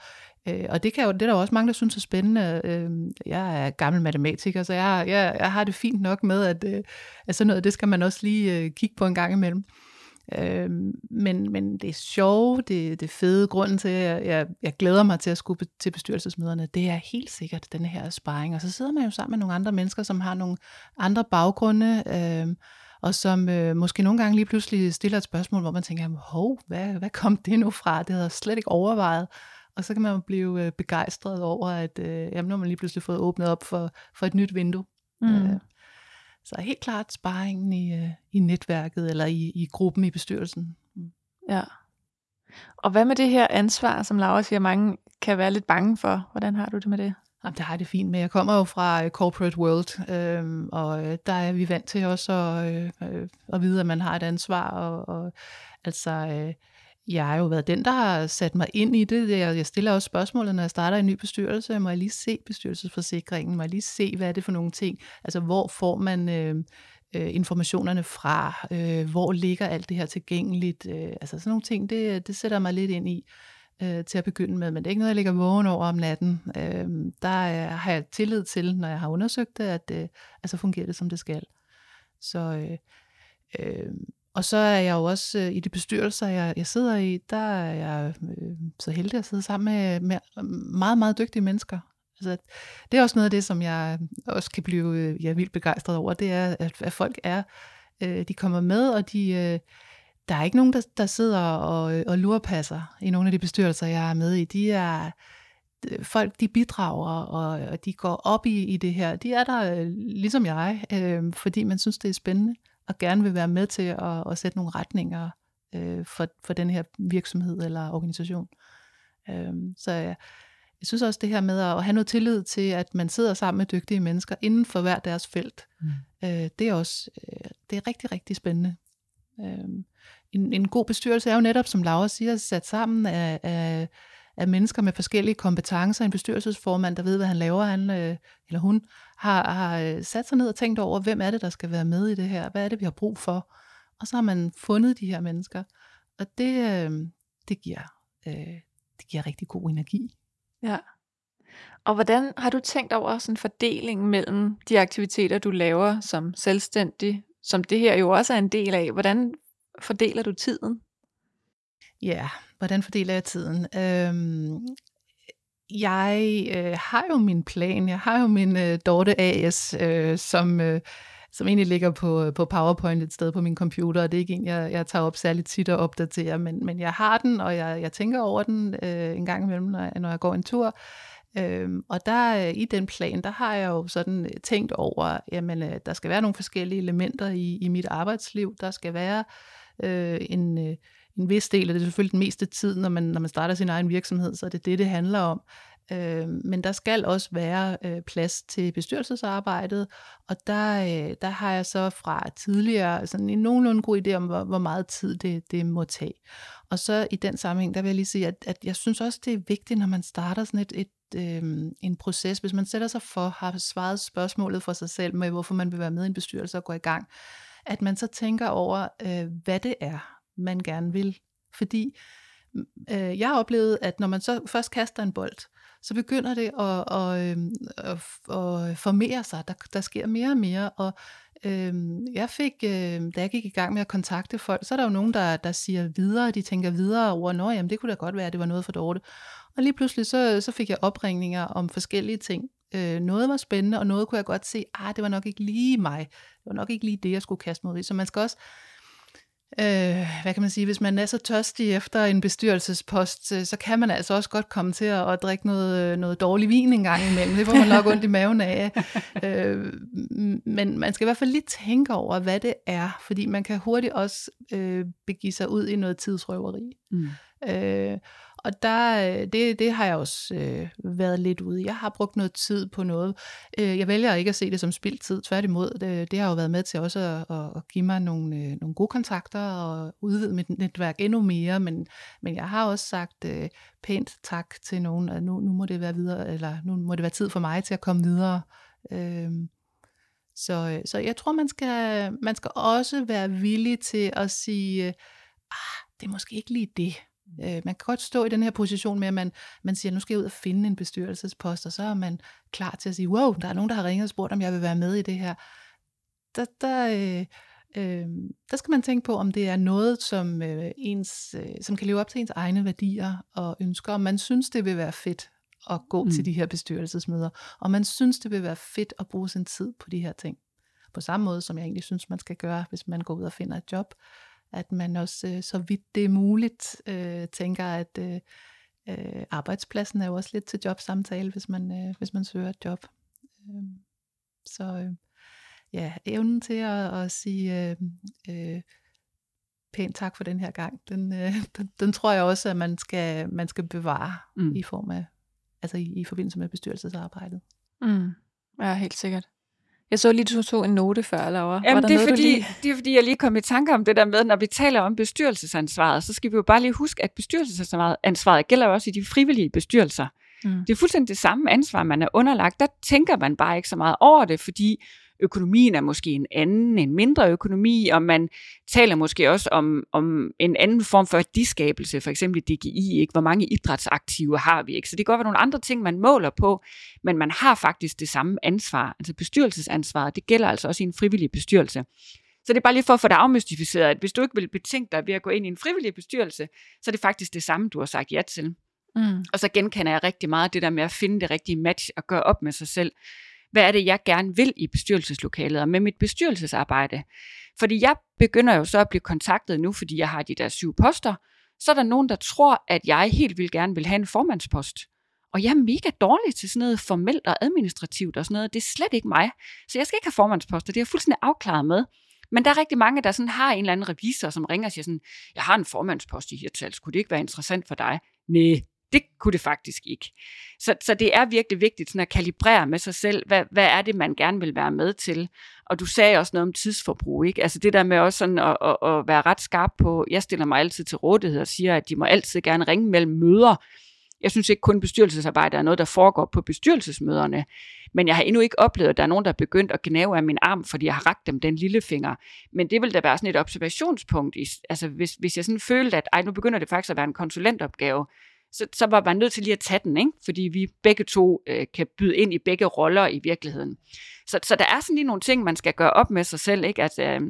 øh, og det, kan jo, det er der jo også mange, der synes er spændende. Øh, jeg er gammel matematiker, så jeg, jeg, jeg har det fint nok med, at, øh, at sådan noget, det skal man også lige øh, kigge på en gang imellem. Øh, men, men det er sjovt, det, det fede. Grunden til, at jeg, jeg glæder mig til at skulle til bestyrelsesmøderne, det er helt sikkert den her sparring. Og så sidder man jo sammen med nogle andre mennesker, som har nogle andre baggrunde, øh, og som øh, måske nogle gange lige pludselig stiller et spørgsmål, hvor man tænker, hov, hvad, hvad kom det nu fra? Det havde jeg slet ikke overvejet. Og så kan man blive øh, begejstret over, at øh, jamen, nu har man lige pludselig fået åbnet op for, for et nyt vindue. Mm. Øh, så helt klart sparringen i, øh, i netværket eller i, i gruppen i bestyrelsen. Mm. Ja. Og hvad med det her ansvar, som Laura siger, mange kan være lidt bange for? Hvordan har du det med det? Jamen, det har det fint med. Jeg kommer jo fra øh, corporate world, øhm, øh, og der er vi vant til også at, øh, øh, at vide, at man har et ansvar. Og, og altså, øh, jeg har jo været den, der har sat mig ind i det. Jeg, jeg stiller også spørgsmålet, når jeg starter en ny bestyrelse. Må jeg lige se bestyrelsesforsikringen? Må jeg lige se, hvad er det for nogle ting? Altså, hvor får man... Øh, øh informationerne fra, øh, hvor ligger alt det her tilgængeligt, øh, altså sådan nogle ting, det, det sætter mig lidt ind i øh, til at begynde med, men det er ikke noget, jeg ligger vågen over om natten. Øh, der øh, har jeg tillid til, når jeg har undersøgt det, at øh, altså fungerer det, som det skal. Så, øh, øh, og så er jeg jo også øh, i de bestyrelser, jeg, jeg sidder i, der er jeg øh, så heldig at sidde sammen med, med meget, meget dygtige mennesker. Altså, det er også noget af det, som jeg også kan blive øh, jeg er vildt begejstret over, det er, at, at folk er, øh, de kommer med, og de... Øh, der er ikke nogen, der, der sidder og, og lurepasser i nogle af de bestyrelser, jeg er med i. De er, folk de bidrager, og, og de går op i, i det her. De er der øh, ligesom jeg, øh, fordi man synes, det er spændende, og gerne vil være med til at, at sætte nogle retninger øh, for, for den her virksomhed eller organisation. Øh, så jeg, jeg synes også det her med at have noget tillid til, at man sidder sammen med dygtige mennesker inden for hver deres felt, mm. øh, det er også øh, det er rigtig, rigtig spændende. Øhm, en, en god bestyrelse er jo netop, som Laura siger, sat sammen af, af, af mennesker med forskellige kompetencer. En bestyrelsesformand, der ved, hvad han laver, han øh, eller hun, har, har øh, sat sig ned og tænkt over, hvem er det, der skal være med i det her? Hvad er det, vi har brug for? Og så har man fundet de her mennesker. Og det, øh, det, giver, øh, det giver rigtig god energi. Ja. Og hvordan har du tænkt over sådan fordelingen mellem de aktiviteter, du laver som selvstændig, som det her jo også er en del af? Hvordan fordeler du tiden? Ja, hvordan fordeler jeg tiden? Øhm, jeg øh, har jo min plan, jeg har jo min øh, Dorte AS, øh, som, øh, som egentlig ligger på, på PowerPoint et sted på min computer, og det er ikke en, jeg, jeg tager op særligt tit og opdaterer, men, men jeg har den, og jeg, jeg tænker over den øh, en gang imellem, når jeg, når jeg går en tur. Øhm, og der øh, i den plan, der har jeg jo sådan øh, tænkt over, jamen øh, der skal være nogle forskellige elementer i, i mit arbejdsliv. Der skal være øh, Øh, en, øh, en vis del, og det er selvfølgelig den meste tid, når man, når man starter sin egen virksomhed, så er det det, det handler om. Øh, men der skal også være øh, plads til bestyrelsesarbejdet, og der, øh, der har jeg så fra tidligere sådan en nogenlunde god idé om, hvor, hvor meget tid det, det må tage. Og så i den sammenhæng, der vil jeg lige sige, at, at jeg synes også, det er vigtigt, når man starter sådan et, et øh, en proces, hvis man sætter sig for, har svaret spørgsmålet for sig selv med, hvorfor man vil være med i en bestyrelse og gå i gang, at man så tænker over, øh, hvad det er, man gerne vil. Fordi mm, øh, jeg har oplevet, at når man så først kaster en bold, så begynder det at, at, øh, at, at formere sig. Der, der sker mere og mere, og øh, jeg fik, øh, da jeg gik i gang med at kontakte folk, så er der jo nogen, der, der siger videre, de tænker videre over, nå jamen det kunne da godt være, at det var noget for dårligt. Og lige pludselig så, så fik jeg opringninger om forskellige ting. Øh, noget var spændende, og noget kunne jeg godt se, ah, det var nok ikke lige mig. Det var nok ikke lige det, jeg skulle kaste ud i. Så man skal også øh, hvad kan man sige, hvis man er så tørstig efter en bestyrelsespost, så kan man altså også godt komme til at, at drikke noget, noget dårlig vin en gang imellem. Det får man nok ondt i maven af. øh, men man skal i hvert fald lige tænke over, hvad det er, fordi man kan hurtigt også øh, begive sig ud i noget tidsrøveri. Mm. Øh, og der, øh, det, det har jeg også øh, været lidt ude Jeg har brugt noget tid på noget. Øh, jeg vælger ikke at se det som spildtid, tværtimod. Det, det har jo været med til også at, at, at give mig nogle, øh, nogle gode kontakter og udvide mit netværk endnu mere. Men, men jeg har også sagt øh, pænt tak til nogen, at nu, nu må det være videre, eller nu må det være tid for mig til at komme videre. Øhm, øh, så, så jeg tror, man skal, man skal også være villig til at sige, øh, ah, det er måske ikke lige det Øh, man kan godt stå i den her position med, at man, man siger, nu skal jeg ud og finde en bestyrelsespost, og så er man klar til at sige, wow, der er nogen, der har ringet og spurgt, om jeg vil være med i det her. Der, der, øh, øh, der skal man tænke på, om det er noget, som, øh, ens, øh, som kan leve op til ens egne værdier og ønsker, om man synes, det vil være fedt at gå mm. til de her bestyrelsesmøder, og man synes, det vil være fedt at bruge sin tid på de her ting. På samme måde, som jeg egentlig synes, man skal gøre, hvis man går ud og finder et job at man også, øh, så vidt det er muligt, øh, tænker, at øh, øh, arbejdspladsen er jo også lidt til jobsamtale, hvis man, øh, hvis man søger et job. Øh, så øh, ja, evnen til at, at sige øh, øh, pænt tak for den her gang, den, øh, den, den tror jeg også, at man skal, man skal bevare mm. i form af, altså i, i forbindelse med bestyrelsesarbejdet. Mm. Ja, helt sikkert. Jeg så lige, du tog en note før, Laura. Jamen, Var der det, er noget, fordi, lige... det er fordi, jeg lige kom i tanke om det der med, når vi taler om bestyrelsesansvaret, så skal vi jo bare lige huske, at bestyrelsesansvaret gælder jo også i de frivillige bestyrelser. Mm. Det er fuldstændig det samme ansvar, man er underlagt. Der tænker man bare ikke så meget over det, fordi økonomien er måske en anden, en mindre økonomi, og man taler måske også om, om en anden form for diskabelse, for eksempel DGI, ikke? hvor mange idrætsaktive har vi, ikke? så det kan godt være nogle andre ting, man måler på, men man har faktisk det samme ansvar, altså bestyrelsesansvaret, det gælder altså også i en frivillig bestyrelse. Så det er bare lige for at få det afmystificeret, at hvis du ikke vil betænke dig ved at gå ind i en frivillig bestyrelse, så er det faktisk det samme, du har sagt ja til. Mm. Og så genkender jeg rigtig meget det der med at finde det rigtige match og gøre op med sig selv hvad er det, jeg gerne vil i bestyrelseslokalet og med mit bestyrelsesarbejde. Fordi jeg begynder jo så at blive kontaktet nu, fordi jeg har de der syv poster, så er der nogen, der tror, at jeg helt vildt gerne vil have en formandspost. Og jeg er mega dårlig til sådan noget formelt og administrativt og sådan noget. Det er slet ikke mig. Så jeg skal ikke have formandsposter. Det er jeg fuldstændig afklaret med. Men der er rigtig mange, der sådan har en eller anden revisor, som ringer og siger sådan, jeg har en formandspost i Hirtals, kunne det ikke være interessant for dig? Nej, det kunne det faktisk ikke. Så, så det er virkelig vigtigt sådan at kalibrere med sig selv, hvad, hvad er det, man gerne vil være med til. Og du sagde også noget om tidsforbrug, ikke? Altså det der med også sådan at, at, at være ret skarp på, jeg stiller mig altid til rådighed og siger, at de må altid gerne ringe mellem møder. Jeg synes ikke kun bestyrelsesarbejde er noget, der foregår på bestyrelsesmøderne, men jeg har endnu ikke oplevet, at der er nogen, der er begyndt at gnave af min arm, fordi jeg har rakt dem den lille finger. Men det vil da være sådan et observationspunkt. I, altså hvis, hvis jeg sådan følte, at ej, nu begynder det faktisk at være en konsulentopgave, så, så var man nødt til lige at tage den, ikke? fordi vi begge to øh, kan byde ind i begge roller i virkeligheden. Så, så der er sådan lige nogle ting, man skal gøre op med sig selv. Ikke? at øh,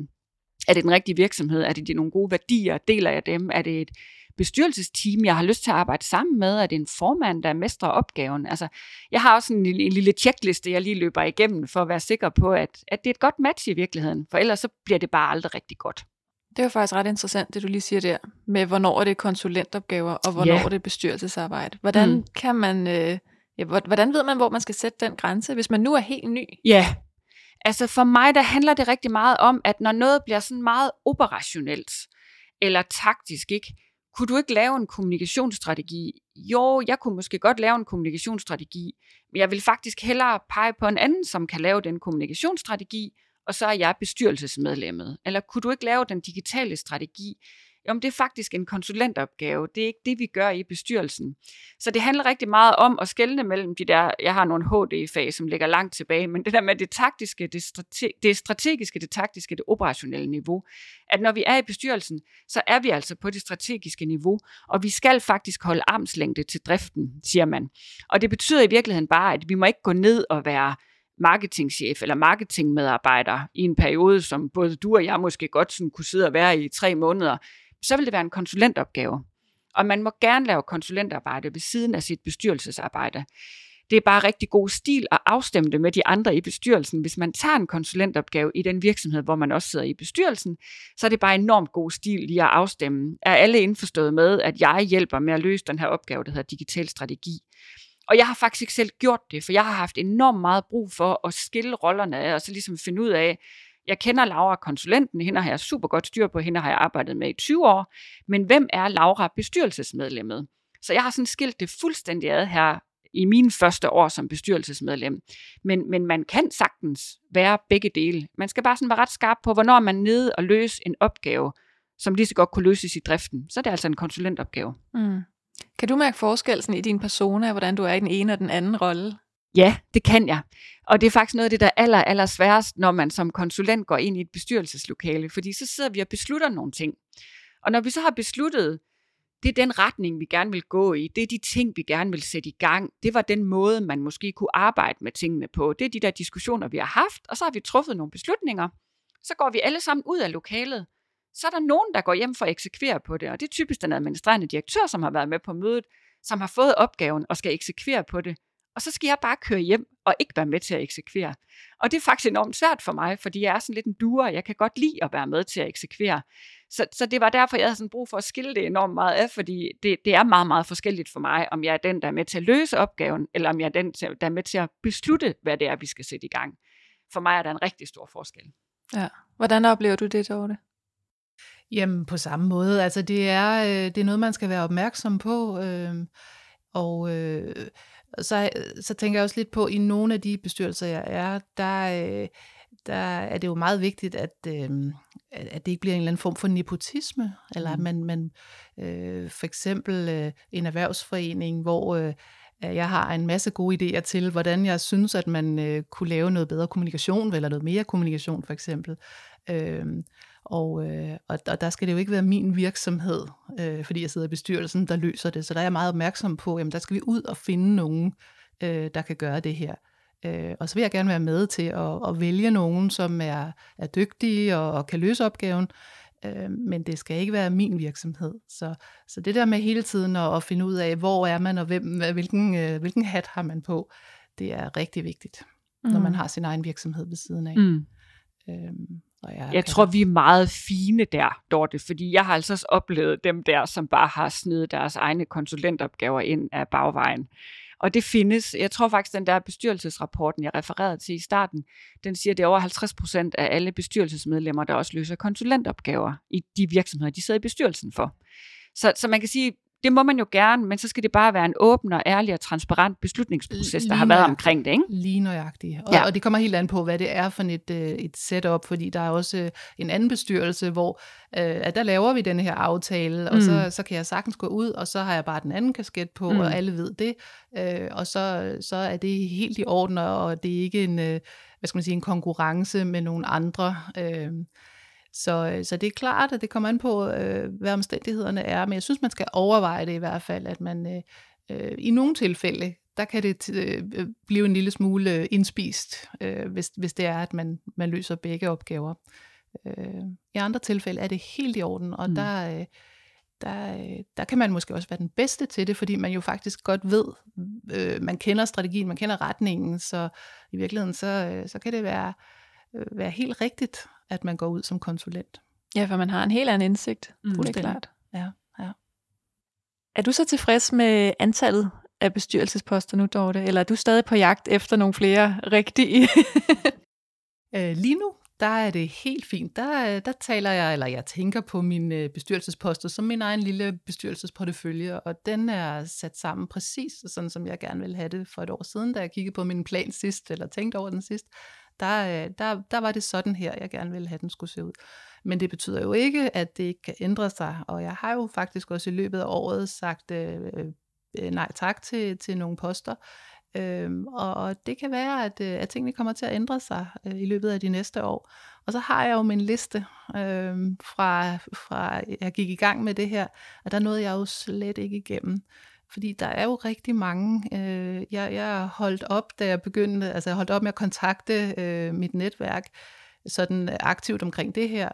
er det den rigtige virksomhed? Er det de nogle gode værdier? Deler jeg dem? Er det et bestyrelsesteam, jeg har lyst til at arbejde sammen med? Er det en formand, der mestrer opgaven? Altså, jeg har også en, en lille checkliste, jeg lige løber igennem, for at være sikker på, at, at det er et godt match i virkeligheden. For ellers så bliver det bare aldrig rigtig godt. Det er jo faktisk ret interessant, det du lige siger der, med hvornår er det konsulentopgaver, og hvornår yeah. er det bestyrelsesarbejde. Hvordan mm. kan man, øh, ja, hvordan ved man, hvor man skal sætte den grænse, hvis man nu er helt ny? Ja, altså for mig, der handler det rigtig meget om, at når noget bliver sådan meget operationelt, eller taktisk, ikke? Kunne du ikke lave en kommunikationsstrategi? Jo, jeg kunne måske godt lave en kommunikationsstrategi, men jeg vil faktisk hellere pege på en anden, som kan lave den kommunikationsstrategi, og så er jeg bestyrelsesmedlemmet. Eller kunne du ikke lave den digitale strategi? Jo, det er faktisk en konsulentopgave. Det er ikke det, vi gør i bestyrelsen. Så det handler rigtig meget om at skelne mellem de der, jeg har nogle HD-fag, som ligger langt tilbage, men det der med det taktiske, det, strate, det strategiske, det taktiske, det operationelle niveau, at når vi er i bestyrelsen, så er vi altså på det strategiske niveau, og vi skal faktisk holde armslængde til driften, siger man. Og det betyder i virkeligheden bare, at vi må ikke gå ned og være marketingchef eller marketingmedarbejder i en periode, som både du og jeg måske godt sådan kunne sidde og være i tre måneder, så vil det være en konsulentopgave. Og man må gerne lave konsulentarbejde ved siden af sit bestyrelsesarbejde. Det er bare rigtig god stil at afstemme det med de andre i bestyrelsen. Hvis man tager en konsulentopgave i den virksomhed, hvor man også sidder i bestyrelsen, så er det bare enormt god stil lige at afstemme. Er alle indforstået med, at jeg hjælper med at løse den her opgave, der hedder digital strategi? Og jeg har faktisk ikke selv gjort det, for jeg har haft enormt meget brug for at skille rollerne af, og så ligesom finde ud af, jeg kender Laura konsulenten, hende har jeg super godt styr på, hende har jeg arbejdet med i 20 år, men hvem er Laura bestyrelsesmedlemmet? Så jeg har sådan skilt det fuldstændig ad her i mine første år som bestyrelsesmedlem. Men, men man kan sagtens være begge dele. Man skal bare sådan være ret skarp på, hvornår man er nede og løse en opgave, som lige så godt kunne løses i driften. Så er det altså en konsulentopgave. Mm. Kan du mærke forskellen i din persona, hvordan du er i den ene og den anden rolle? Ja, det kan jeg. Og det er faktisk noget af det, der er aller, aller sværest, når man som konsulent går ind i et bestyrelseslokale, fordi så sidder vi og beslutter nogle ting. Og når vi så har besluttet, det er den retning, vi gerne vil gå i, det er de ting, vi gerne vil sætte i gang, det var den måde, man måske kunne arbejde med tingene på, det er de der diskussioner, vi har haft, og så har vi truffet nogle beslutninger, så går vi alle sammen ud af lokalet, så er der nogen, der går hjem for at eksekvere på det, og det er typisk den administrerende direktør, som har været med på mødet, som har fået opgaven og skal eksekvere på det. Og så skal jeg bare køre hjem og ikke være med til at eksekvere. Og det er faktisk enormt svært for mig, fordi jeg er sådan lidt en duer, jeg kan godt lide at være med til at eksekvere. Så, så det var derfor, jeg havde sådan brug for at skille det enormt meget af, fordi det, det er meget, meget forskelligt for mig, om jeg er den, der er med til at løse opgaven, eller om jeg er den, der er med til at beslutte, hvad det er, vi skal sætte i gang. For mig er der en rigtig stor forskel. Ja. Hvordan oplever du det, Dorte? Jamen på samme måde. Altså det er, øh, det er noget, man skal være opmærksom på. Øh, og øh, så, så tænker jeg også lidt på, i nogle af de bestyrelser, jeg er, der, øh, der er det jo meget vigtigt, at, øh, at det ikke bliver en eller anden form for nepotisme, eller at mm. man, man øh, for eksempel øh, en erhvervsforening, hvor øh, jeg har en masse gode idéer til, hvordan jeg synes, at man øh, kunne lave noget bedre kommunikation, eller noget mere kommunikation for eksempel. Øh, og, øh, og, og der skal det jo ikke være min virksomhed, øh, fordi jeg sidder i bestyrelsen, der løser det. Så der er jeg meget opmærksom på, at der skal vi ud og finde nogen, øh, der kan gøre det her. Øh, og så vil jeg gerne være med til at, at vælge nogen, som er, er dygtige og, og kan løse opgaven. Øh, men det skal ikke være min virksomhed. Så, så det der med hele tiden at, at finde ud af, hvor er man, og hvem, hvilken, øh, hvilken hat har man på, det er rigtig vigtigt, mm. når man har sin egen virksomhed ved siden af. Mm. Øhm, og jeg, jeg tror, vi er meget fine der, Dorte, fordi jeg har altså også oplevet dem der, som bare har snedet deres egne konsulentopgaver ind af bagvejen. Og det findes. Jeg tror faktisk, den der bestyrelsesrapporten, jeg refererede til i starten, den siger, at det er over 50 procent af alle bestyrelsesmedlemmer, der også løser konsulentopgaver i de virksomheder, de sidder i bestyrelsen for. Så, så man kan sige, det må man jo gerne, men så skal det bare være en åben og ærlig og transparent beslutningsproces, der har været omkring det. Ikke? Lige nøjagtigt. Og, ja. og det kommer helt an på, hvad det er for et, øh, et setup, fordi der er også øh, en anden bestyrelse, hvor øh, at der laver vi den her aftale, og mm. så, så kan jeg sagtens gå ud, og så har jeg bare den anden kasket på, mm. og alle ved det, øh, og så, så er det helt i orden, og det er ikke en, øh, hvad skal man sige, en konkurrence med nogle andre. Øh, så, øh, så det er klart, at det kommer an på, øh, hvad omstændighederne er, men jeg synes, man skal overveje det i hvert fald, at man øh, øh i nogle tilfælde, der kan det øh, blive en lille smule øh, indspist, øh, hvis, hvis det er, at man, man løser begge opgaver. Øh, I andre tilfælde er det helt i orden, og mm. der, øh, der, der kan man måske også være den bedste til det, fordi man jo faktisk godt ved, øh, man kender strategien, man kender retningen, så i virkeligheden, så, så kan det være, øh, være helt rigtigt at man går ud som konsulent. Ja, for man har en helt anden indsigt. Mm, det er klart. Ja, ja. Er du så tilfreds med antallet af bestyrelsesposter nu, Dorte? Eller er du stadig på jagt efter nogle flere rigtige? øh, lige nu, der er det helt fint. Der, der taler jeg, eller jeg tænker på mine bestyrelsesposter som min egen lille bestyrelsesportefølje, og den er sat sammen præcis sådan, som jeg gerne ville have det for et år siden, da jeg kiggede på min plan sidst, eller tænkte over den sidst der, øh, der, der var det sådan her, jeg gerne ville have, den skulle se ud. Men det betyder jo ikke, at det ikke kan ændre sig, og jeg har jo faktisk også i løbet af året sagt øh, øh, nej tak til, til nogle poster, Øhm, og, og det kan være, at, øh, at tingene kommer til at ændre sig øh, i løbet af de næste år. Og så har jeg jo min liste øh, fra, fra jeg gik i gang med det her, og der nåede jeg jo slet ikke igennem. Fordi der er jo rigtig mange. Øh, jeg, jeg holdt op, da jeg begyndte, altså jeg holdt op med at kontakte øh, mit netværk sådan øh, aktivt omkring det her,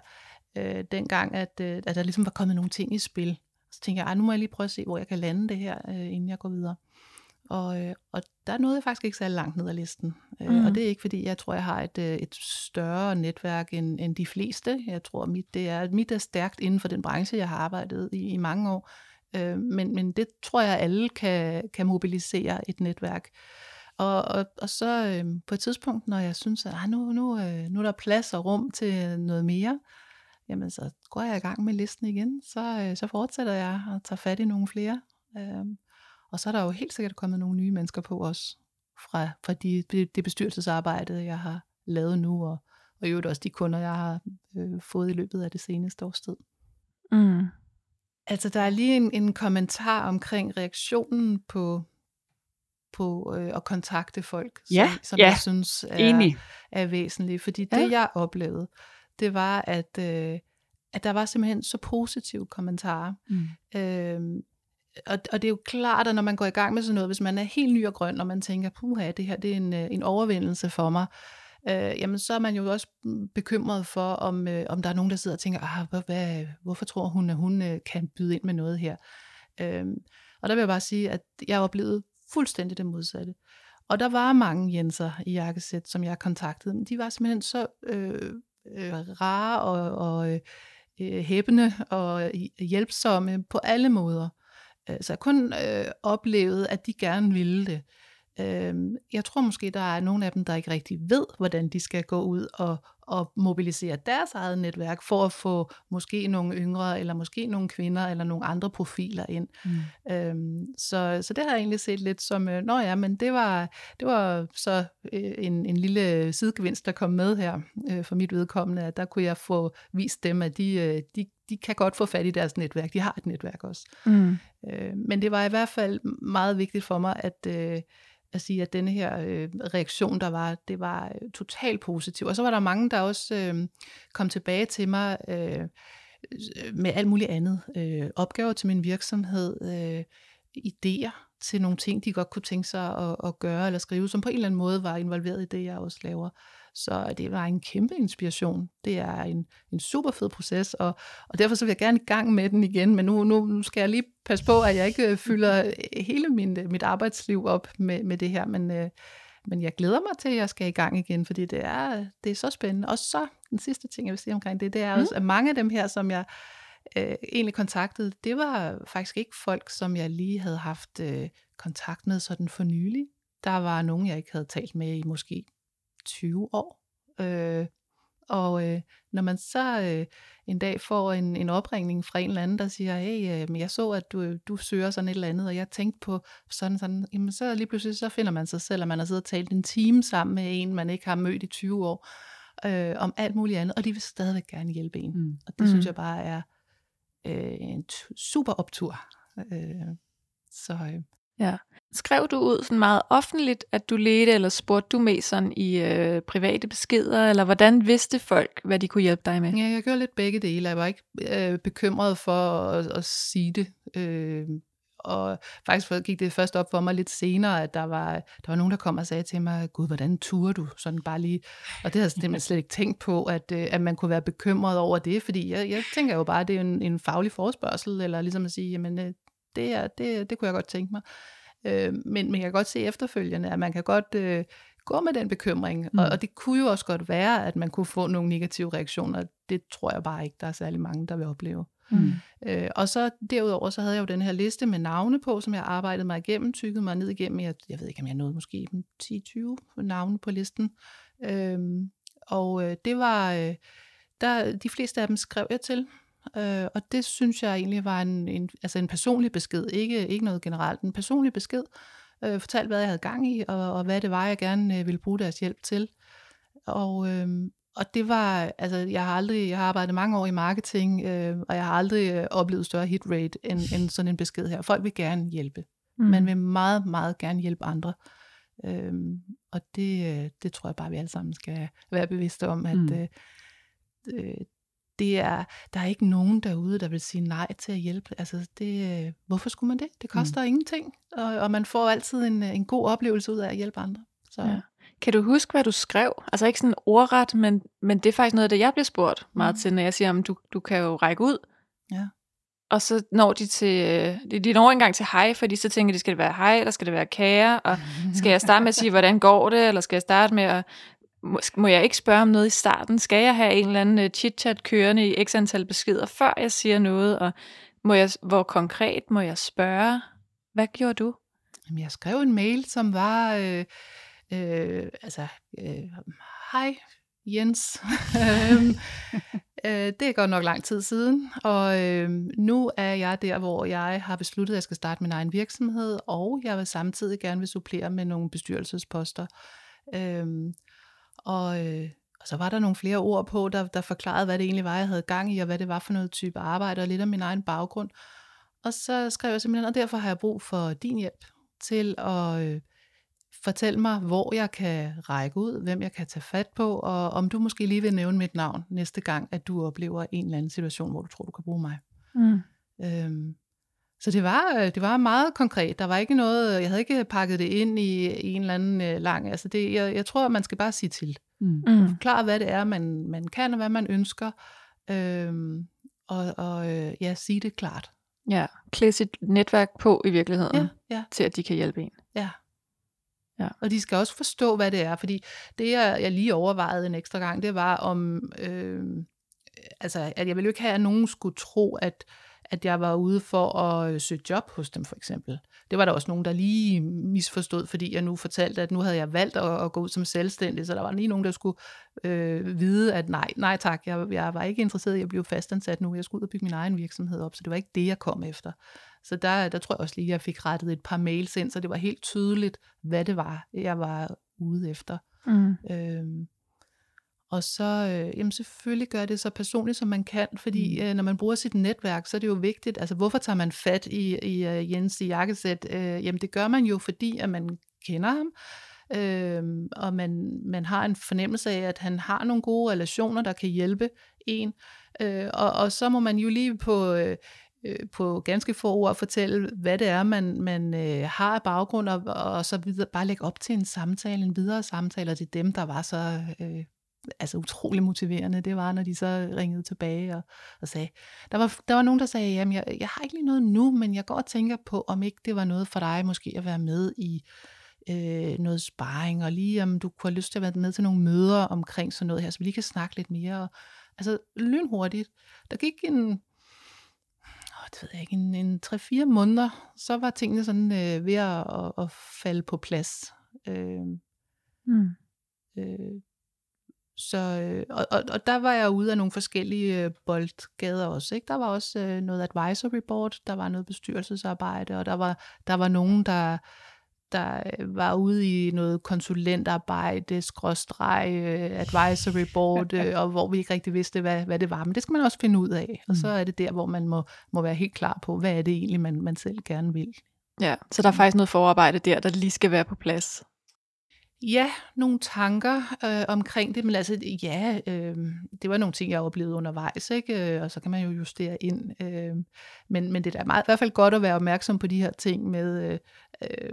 øh, dengang, at, øh, at der ligesom var kommet nogle ting i spil. Så tænkte jeg, nu må jeg lige prøve at se, hvor jeg kan lande det her, øh, inden jeg går videre. Og, øh, og der nåede jeg faktisk ikke så langt ned ad listen. Øh, mm. Og det er ikke, fordi jeg tror, jeg har et, øh, et større netværk end, end de fleste. Jeg tror, mit, det er, mit er stærkt inden for den branche, jeg har arbejdet i i mange år. Øh, men, men det tror jeg, alle kan, kan mobilisere et netværk. Og, og, og så øh, på et tidspunkt, når jeg synes, at ah, nu, nu, øh, nu er der plads og rum til noget mere, jamen så går jeg i gang med listen igen. Så, øh, så fortsætter jeg og tager fat i nogle flere. Øh, og så er der jo helt sikkert kommet nogle nye mennesker på os, fra, fra de, det, bestyrelsesarbejde, jeg har lavet nu, og, og i øvrigt også de kunder, jeg har øh, fået i løbet af det seneste års tid. Mm. Altså, der er lige en, en kommentar omkring reaktionen på, på øh, at kontakte folk, ja, som, som ja, jeg synes er, er væsentligt. Fordi det, ja. jeg oplevede, det var, at, øh, at der var simpelthen så positive kommentarer. Mm. Øhm, og, og det er jo klart, at når man går i gang med sådan noget, hvis man er helt ny og grøn, og man tænker, puha, det her det er en, øh, en overvindelse for mig, øh, jamen så er man jo også bekymret for, om, øh, om der er nogen, der sidder og tænker, ah, hvad, hvad, hvorfor tror hun, at hun øh, kan byde ind med noget her? Øh, og der vil jeg bare sige, at jeg oplevede fuldstændig det modsatte. Og der var mange Jenser i jakkesæt, som jeg kontaktede. men De var simpelthen så øh, øh, rare og, og øh, øh hæppende og øh, hjælpsomme på alle måder. Øh, så jeg kun øh, oplevede, at de gerne ville det. Øh, jeg tror måske, der er nogle af dem, der ikke rigtig ved, hvordan de skal gå ud og, og mobilisere deres eget netværk for at få måske nogle yngre, eller måske nogle kvinder, eller nogle andre profiler ind. Mm. Øhm, så, så det har jeg egentlig set lidt som, øh, nå ja, men det var, det var så øh, en, en lille sidegevinst, der kom med her øh, for mit vedkommende, at der kunne jeg få vist dem, at de, øh, de, de kan godt få fat i deres netværk. De har et netværk også. Mm. Øh, men det var i hvert fald meget vigtigt for mig, at... Øh, at sige, at denne her øh, reaktion, der var, det var øh, totalt positiv. Og så var der mange, der også øh, kom tilbage til mig øh, med alt muligt andet. Øh, opgaver til min virksomhed, øh, idéer til nogle ting, de godt kunne tænke sig at, at gøre eller skrive, som på en eller anden måde var involveret i det, jeg også laver. Så det var en kæmpe inspiration. Det er en, en super fed proces, og, og derfor så vil jeg gerne i gang med den igen, men nu, nu, nu skal jeg lige passe på, at jeg ikke øh, fylder øh, hele min, øh, mit arbejdsliv op med, med det her, men, øh, men jeg glæder mig til, at jeg skal i gang igen, fordi det er, det er så spændende. Og så den sidste ting, jeg vil sige omkring det, det er mm. også, at mange af dem her, som jeg øh, egentlig kontaktede, det var faktisk ikke folk, som jeg lige havde haft øh, kontakt med sådan for nylig. Der var nogen, jeg ikke havde talt med i måske 20 år. Øh, Og øh, når man så øh, en dag får en, en opringning fra en eller anden, der siger, hey, øh, jeg så, at du, du søger sådan et eller andet, og jeg tænkte på sådan sådan, jamen så lige pludselig så finder man sig selv, at man har siddet og talt en time sammen med en, man ikke har mødt i 20 år, øh, om alt muligt andet, og de vil stadigvæk gerne hjælpe en. Mm. Og det mm. synes jeg bare er øh, en super optur. Øh, så øh, Ja. Skrev du ud sådan meget offentligt, at du ledte, eller spurgte du mest sådan i øh, private beskeder, eller hvordan vidste folk, hvad de kunne hjælpe dig med? Ja, jeg gjorde lidt begge dele. Jeg var ikke øh, bekymret for at, at sige det. Øh, og faktisk gik det først op for mig lidt senere, at der var, der var nogen, der kom og sagde til mig, gud, hvordan turer du? Sådan bare lige. Og det havde jeg simpelthen slet ikke tænkt på, at, øh, at man kunne være bekymret over det, fordi jeg, jeg tænker jo bare, at det er en, en faglig forespørgsel, eller ligesom at sige, jamen, øh, det, er, det, det kunne jeg godt tænke mig. Øh, men man kan godt se efterfølgende, at man kan godt øh, gå med den bekymring. Mm. Og, og det kunne jo også godt være, at man kunne få nogle negative reaktioner. Det tror jeg bare ikke, der er særlig mange, der vil opleve. Mm. Øh, og så derudover, så havde jeg jo den her liste med navne på, som jeg arbejdede mig igennem, tykkede mig ned igennem. Jeg, jeg ved ikke, om jeg nåede måske 10-20 navne på listen. Øh, og øh, det var, øh, der, de fleste af dem skrev jeg til. Øh, og det synes jeg egentlig var en, en, altså en personlig besked, ikke, ikke noget generelt, en personlig besked. Øh, fortalte, hvad jeg havde gang i, og, og hvad det var, jeg gerne øh, ville bruge deres hjælp til. Og, øh, og det var, altså jeg har aldrig, jeg har arbejdet mange år i marketing, øh, og jeg har aldrig øh, oplevet større hit rate end, end sådan en besked her. Folk vil gerne hjælpe. Mm. Man vil meget, meget gerne hjælpe andre. Øhm, og det, øh, det tror jeg bare, vi alle sammen skal være bevidste om, at mm. øh, øh det er, der er ikke nogen derude, der vil sige nej til at hjælpe. Altså, det, hvorfor skulle man det? Det koster mm. ingenting, og, og man får altid en, en god oplevelse ud af at hjælpe andre. Så. Ja. Kan du huske, hvad du skrev? Altså ikke sådan ordret, men, men det er faktisk noget af det, jeg bliver spurgt meget mm. til, når jeg siger, at du, du kan jo række ud. Ja. Og så når de til, de når engang til hej, fordi så tænker de, skal det være hej, eller skal det være kære, og skal jeg starte med at sige, hvordan går det, eller skal jeg starte med at må, må jeg ikke spørge om noget i starten? Skal jeg have en eller anden øh, chit-chat kørende i x antal beskeder, før jeg siger noget? Og må jeg, hvor konkret må jeg spørge? Hvad gjorde du? Jamen, jeg skrev en mail, som var, øh, øh, altså, øh, hej Jens. Øhm, øh, det er godt nok lang tid siden, og øh, nu er jeg der, hvor jeg har besluttet, at jeg skal starte min egen virksomhed, og jeg vil samtidig gerne vil supplere med nogle bestyrelsesposter. Øh, og, øh, og så var der nogle flere ord på, der, der forklarede, hvad det egentlig var, jeg havde gang i, og hvad det var for noget type arbejde, og lidt af min egen baggrund. Og så skrev jeg simpelthen, og derfor har jeg brug for din hjælp til at øh, fortælle mig, hvor jeg kan række ud, hvem jeg kan tage fat på, og om du måske lige vil nævne mit navn næste gang, at du oplever en eller anden situation, hvor du tror, du kan bruge mig. Mm. Øhm, så det var, øh, det var meget konkret. Der var ikke noget, jeg havde ikke pakket det ind i, en eller anden øh, lang, altså det, jeg, jeg tror, man skal bare sige til. Mm. mm. Forklare, hvad det er, man, man kan, og hvad man ønsker, øhm, og, og øh, ja, sige det klart. Ja, klæde sit netværk på i virkeligheden, ja, ja. til at de kan hjælpe en. Ja. Ja. Og de skal også forstå, hvad det er, fordi det, jeg, jeg lige overvejede en ekstra gang, det var om, øh, altså, at jeg ville jo ikke have, at nogen skulle tro, at, at jeg var ude for at øh, søge job hos dem for eksempel. Det var der også nogen, der lige misforstod, fordi jeg nu fortalte, at nu havde jeg valgt at, at gå ud som selvstændig, så der var lige nogen, der skulle øh, vide, at nej, nej tak, jeg, jeg var ikke interesseret i at blive fastansat nu, jeg skulle ud og bygge min egen virksomhed op, så det var ikke det, jeg kom efter. Så der, der tror jeg også lige, at jeg fik rettet et par mails ind, så det var helt tydeligt, hvad det var, jeg var ude efter. Mm. Øhm, og så, øh, jamen selvfølgelig gør det så personligt, som man kan, fordi mm. øh, når man bruger sit netværk, så er det jo vigtigt, altså hvorfor tager man fat i, i uh, Jens i jakkesæt? Øh, jamen det gør man jo, fordi at man kender ham, øh, og man, man har en fornemmelse af, at han har nogle gode relationer, der kan hjælpe en, øh, og, og så må man jo lige på... Øh, øh på ganske få ord fortælle, hvad det er, man, man øh, har af baggrund, og, og så videre, bare lægge op til en samtale, en videre samtale, og det er dem, der var så øh, altså utrolig motiverende, det var, når de så ringede tilbage og, og sagde, der var, der var nogen, der sagde, jamen jeg, jeg har ikke lige noget nu, men jeg går og tænker på, om ikke det var noget for dig måske at være med i øh, noget sparring, og lige om du kunne have lyst til at være med til nogle møder omkring sådan noget her, så vi lige kan snakke lidt mere. Og, altså lynhurtigt. Der gik en, det ved jeg ikke, en, en 3-4 måneder, så var tingene sådan øh, ved at, at, at falde på plads. Øh, mm. øh, så, øh, og, og, og der var jeg ude af nogle forskellige øh, boldgader også. Ikke? Der var også øh, noget advisory board, der var noget bestyrelsesarbejde, og der var, der var nogen, der, der øh, var ude i noget konsulentarbejde, skråstreg, øh, advisory board, øh, og hvor vi ikke rigtig vidste, hvad, hvad det var. Men det skal man også finde ud af. Og så mm. er det der, hvor man må, må være helt klar på, hvad er det egentlig, man, man selv gerne vil. Ja, så der er faktisk noget forarbejde der, der lige skal være på plads. Ja, nogle tanker øh, omkring det, men altså ja, øh, det var nogle ting, jeg oplevede undervejs, ikke? Øh, og så kan man jo justere ind. Øh, men, men det er da meget, i hvert fald godt at være opmærksom på de her ting med, øh, øh,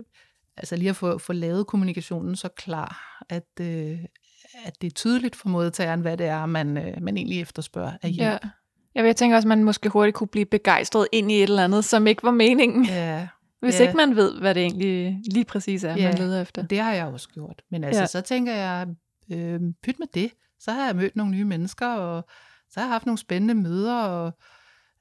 altså lige at få, få lavet kommunikationen så klar, at, øh, at det er tydeligt for modtageren, hvad det er, man, øh, man egentlig efterspørger af hjælp. Ja. Jeg, jeg tænker også, at man måske hurtigt kunne blive begejstret ind i et eller andet, som ikke var meningen. Ja, hvis ja. ikke man ved, hvad det egentlig lige præcis er, ja, man leder efter. det har jeg også gjort. Men altså, ja. så tænker jeg, øh, pyt med det. Så har jeg mødt nogle nye mennesker, og så har jeg haft nogle spændende møder, og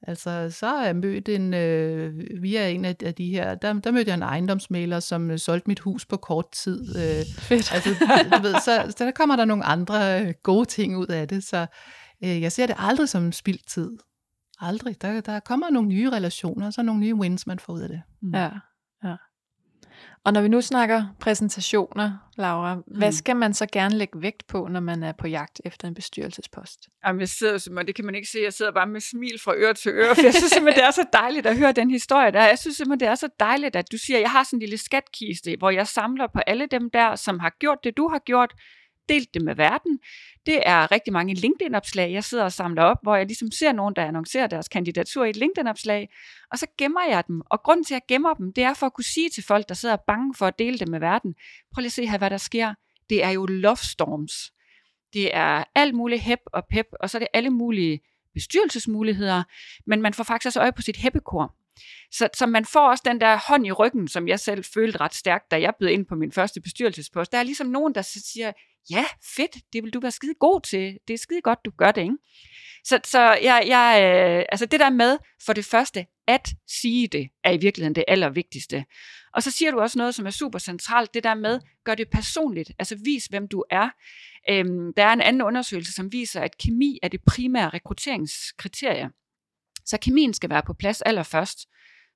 altså, så har jeg mødt en, øh, via en af de her, der, der mødte jeg en ejendomsmaler, som øh, solgte mit hus på kort tid. Øh, Fedt. Altså, du ved, så, så der kommer der nogle andre øh, gode ting ud af det, så øh, jeg ser det aldrig som spildt tid. Aldrig. Der, der kommer nogle nye relationer, og så nogle nye wins, man får ud af det. Mm. Ja, ja. Og når vi nu snakker præsentationer, Laura, mm. hvad skal man så gerne lægge vægt på, når man er på jagt efter en bestyrelsespost? Jamen, jeg sidder simpelthen, det kan man ikke se, jeg sidder bare med smil fra øre til øre, for jeg synes simpelthen, det er så dejligt at høre den historie der. Jeg synes simpelthen, det er så dejligt, at du siger, at jeg har sådan en lille skatkiste, hvor jeg samler på alle dem der, som har gjort det, du har gjort, delt det med verden. Det er rigtig mange LinkedIn-opslag, jeg sidder og samler op, hvor jeg ligesom ser nogen, der annoncerer deres kandidatur i et LinkedIn-opslag, og så gemmer jeg dem. Og grunden til, at jeg gemmer dem, det er for at kunne sige til folk, der sidder bange for at dele det med verden, prøv lige at se her, hvad der sker. Det er jo love storms. Det er alt muligt hep og pep, og så er det alle mulige bestyrelsesmuligheder, men man får faktisk også øje på sit heppekor. Så, så man får også den der hånd i ryggen, som jeg selv følte ret stærkt, da jeg blev ind på min første bestyrelsespost. Der er ligesom nogen, der siger, ja, fedt, det vil du være skide god til. Det er skide godt, du gør det, ikke? Så, så jeg, jeg, øh, altså det der med, for det første, at sige det, er i virkeligheden det allervigtigste. Og så siger du også noget, som er super centralt, det der med, gør det personligt, altså vis, hvem du er. Øhm, der er en anden undersøgelse, som viser, at kemi er det primære rekrutteringskriterie. Så kemien skal være på plads allerførst.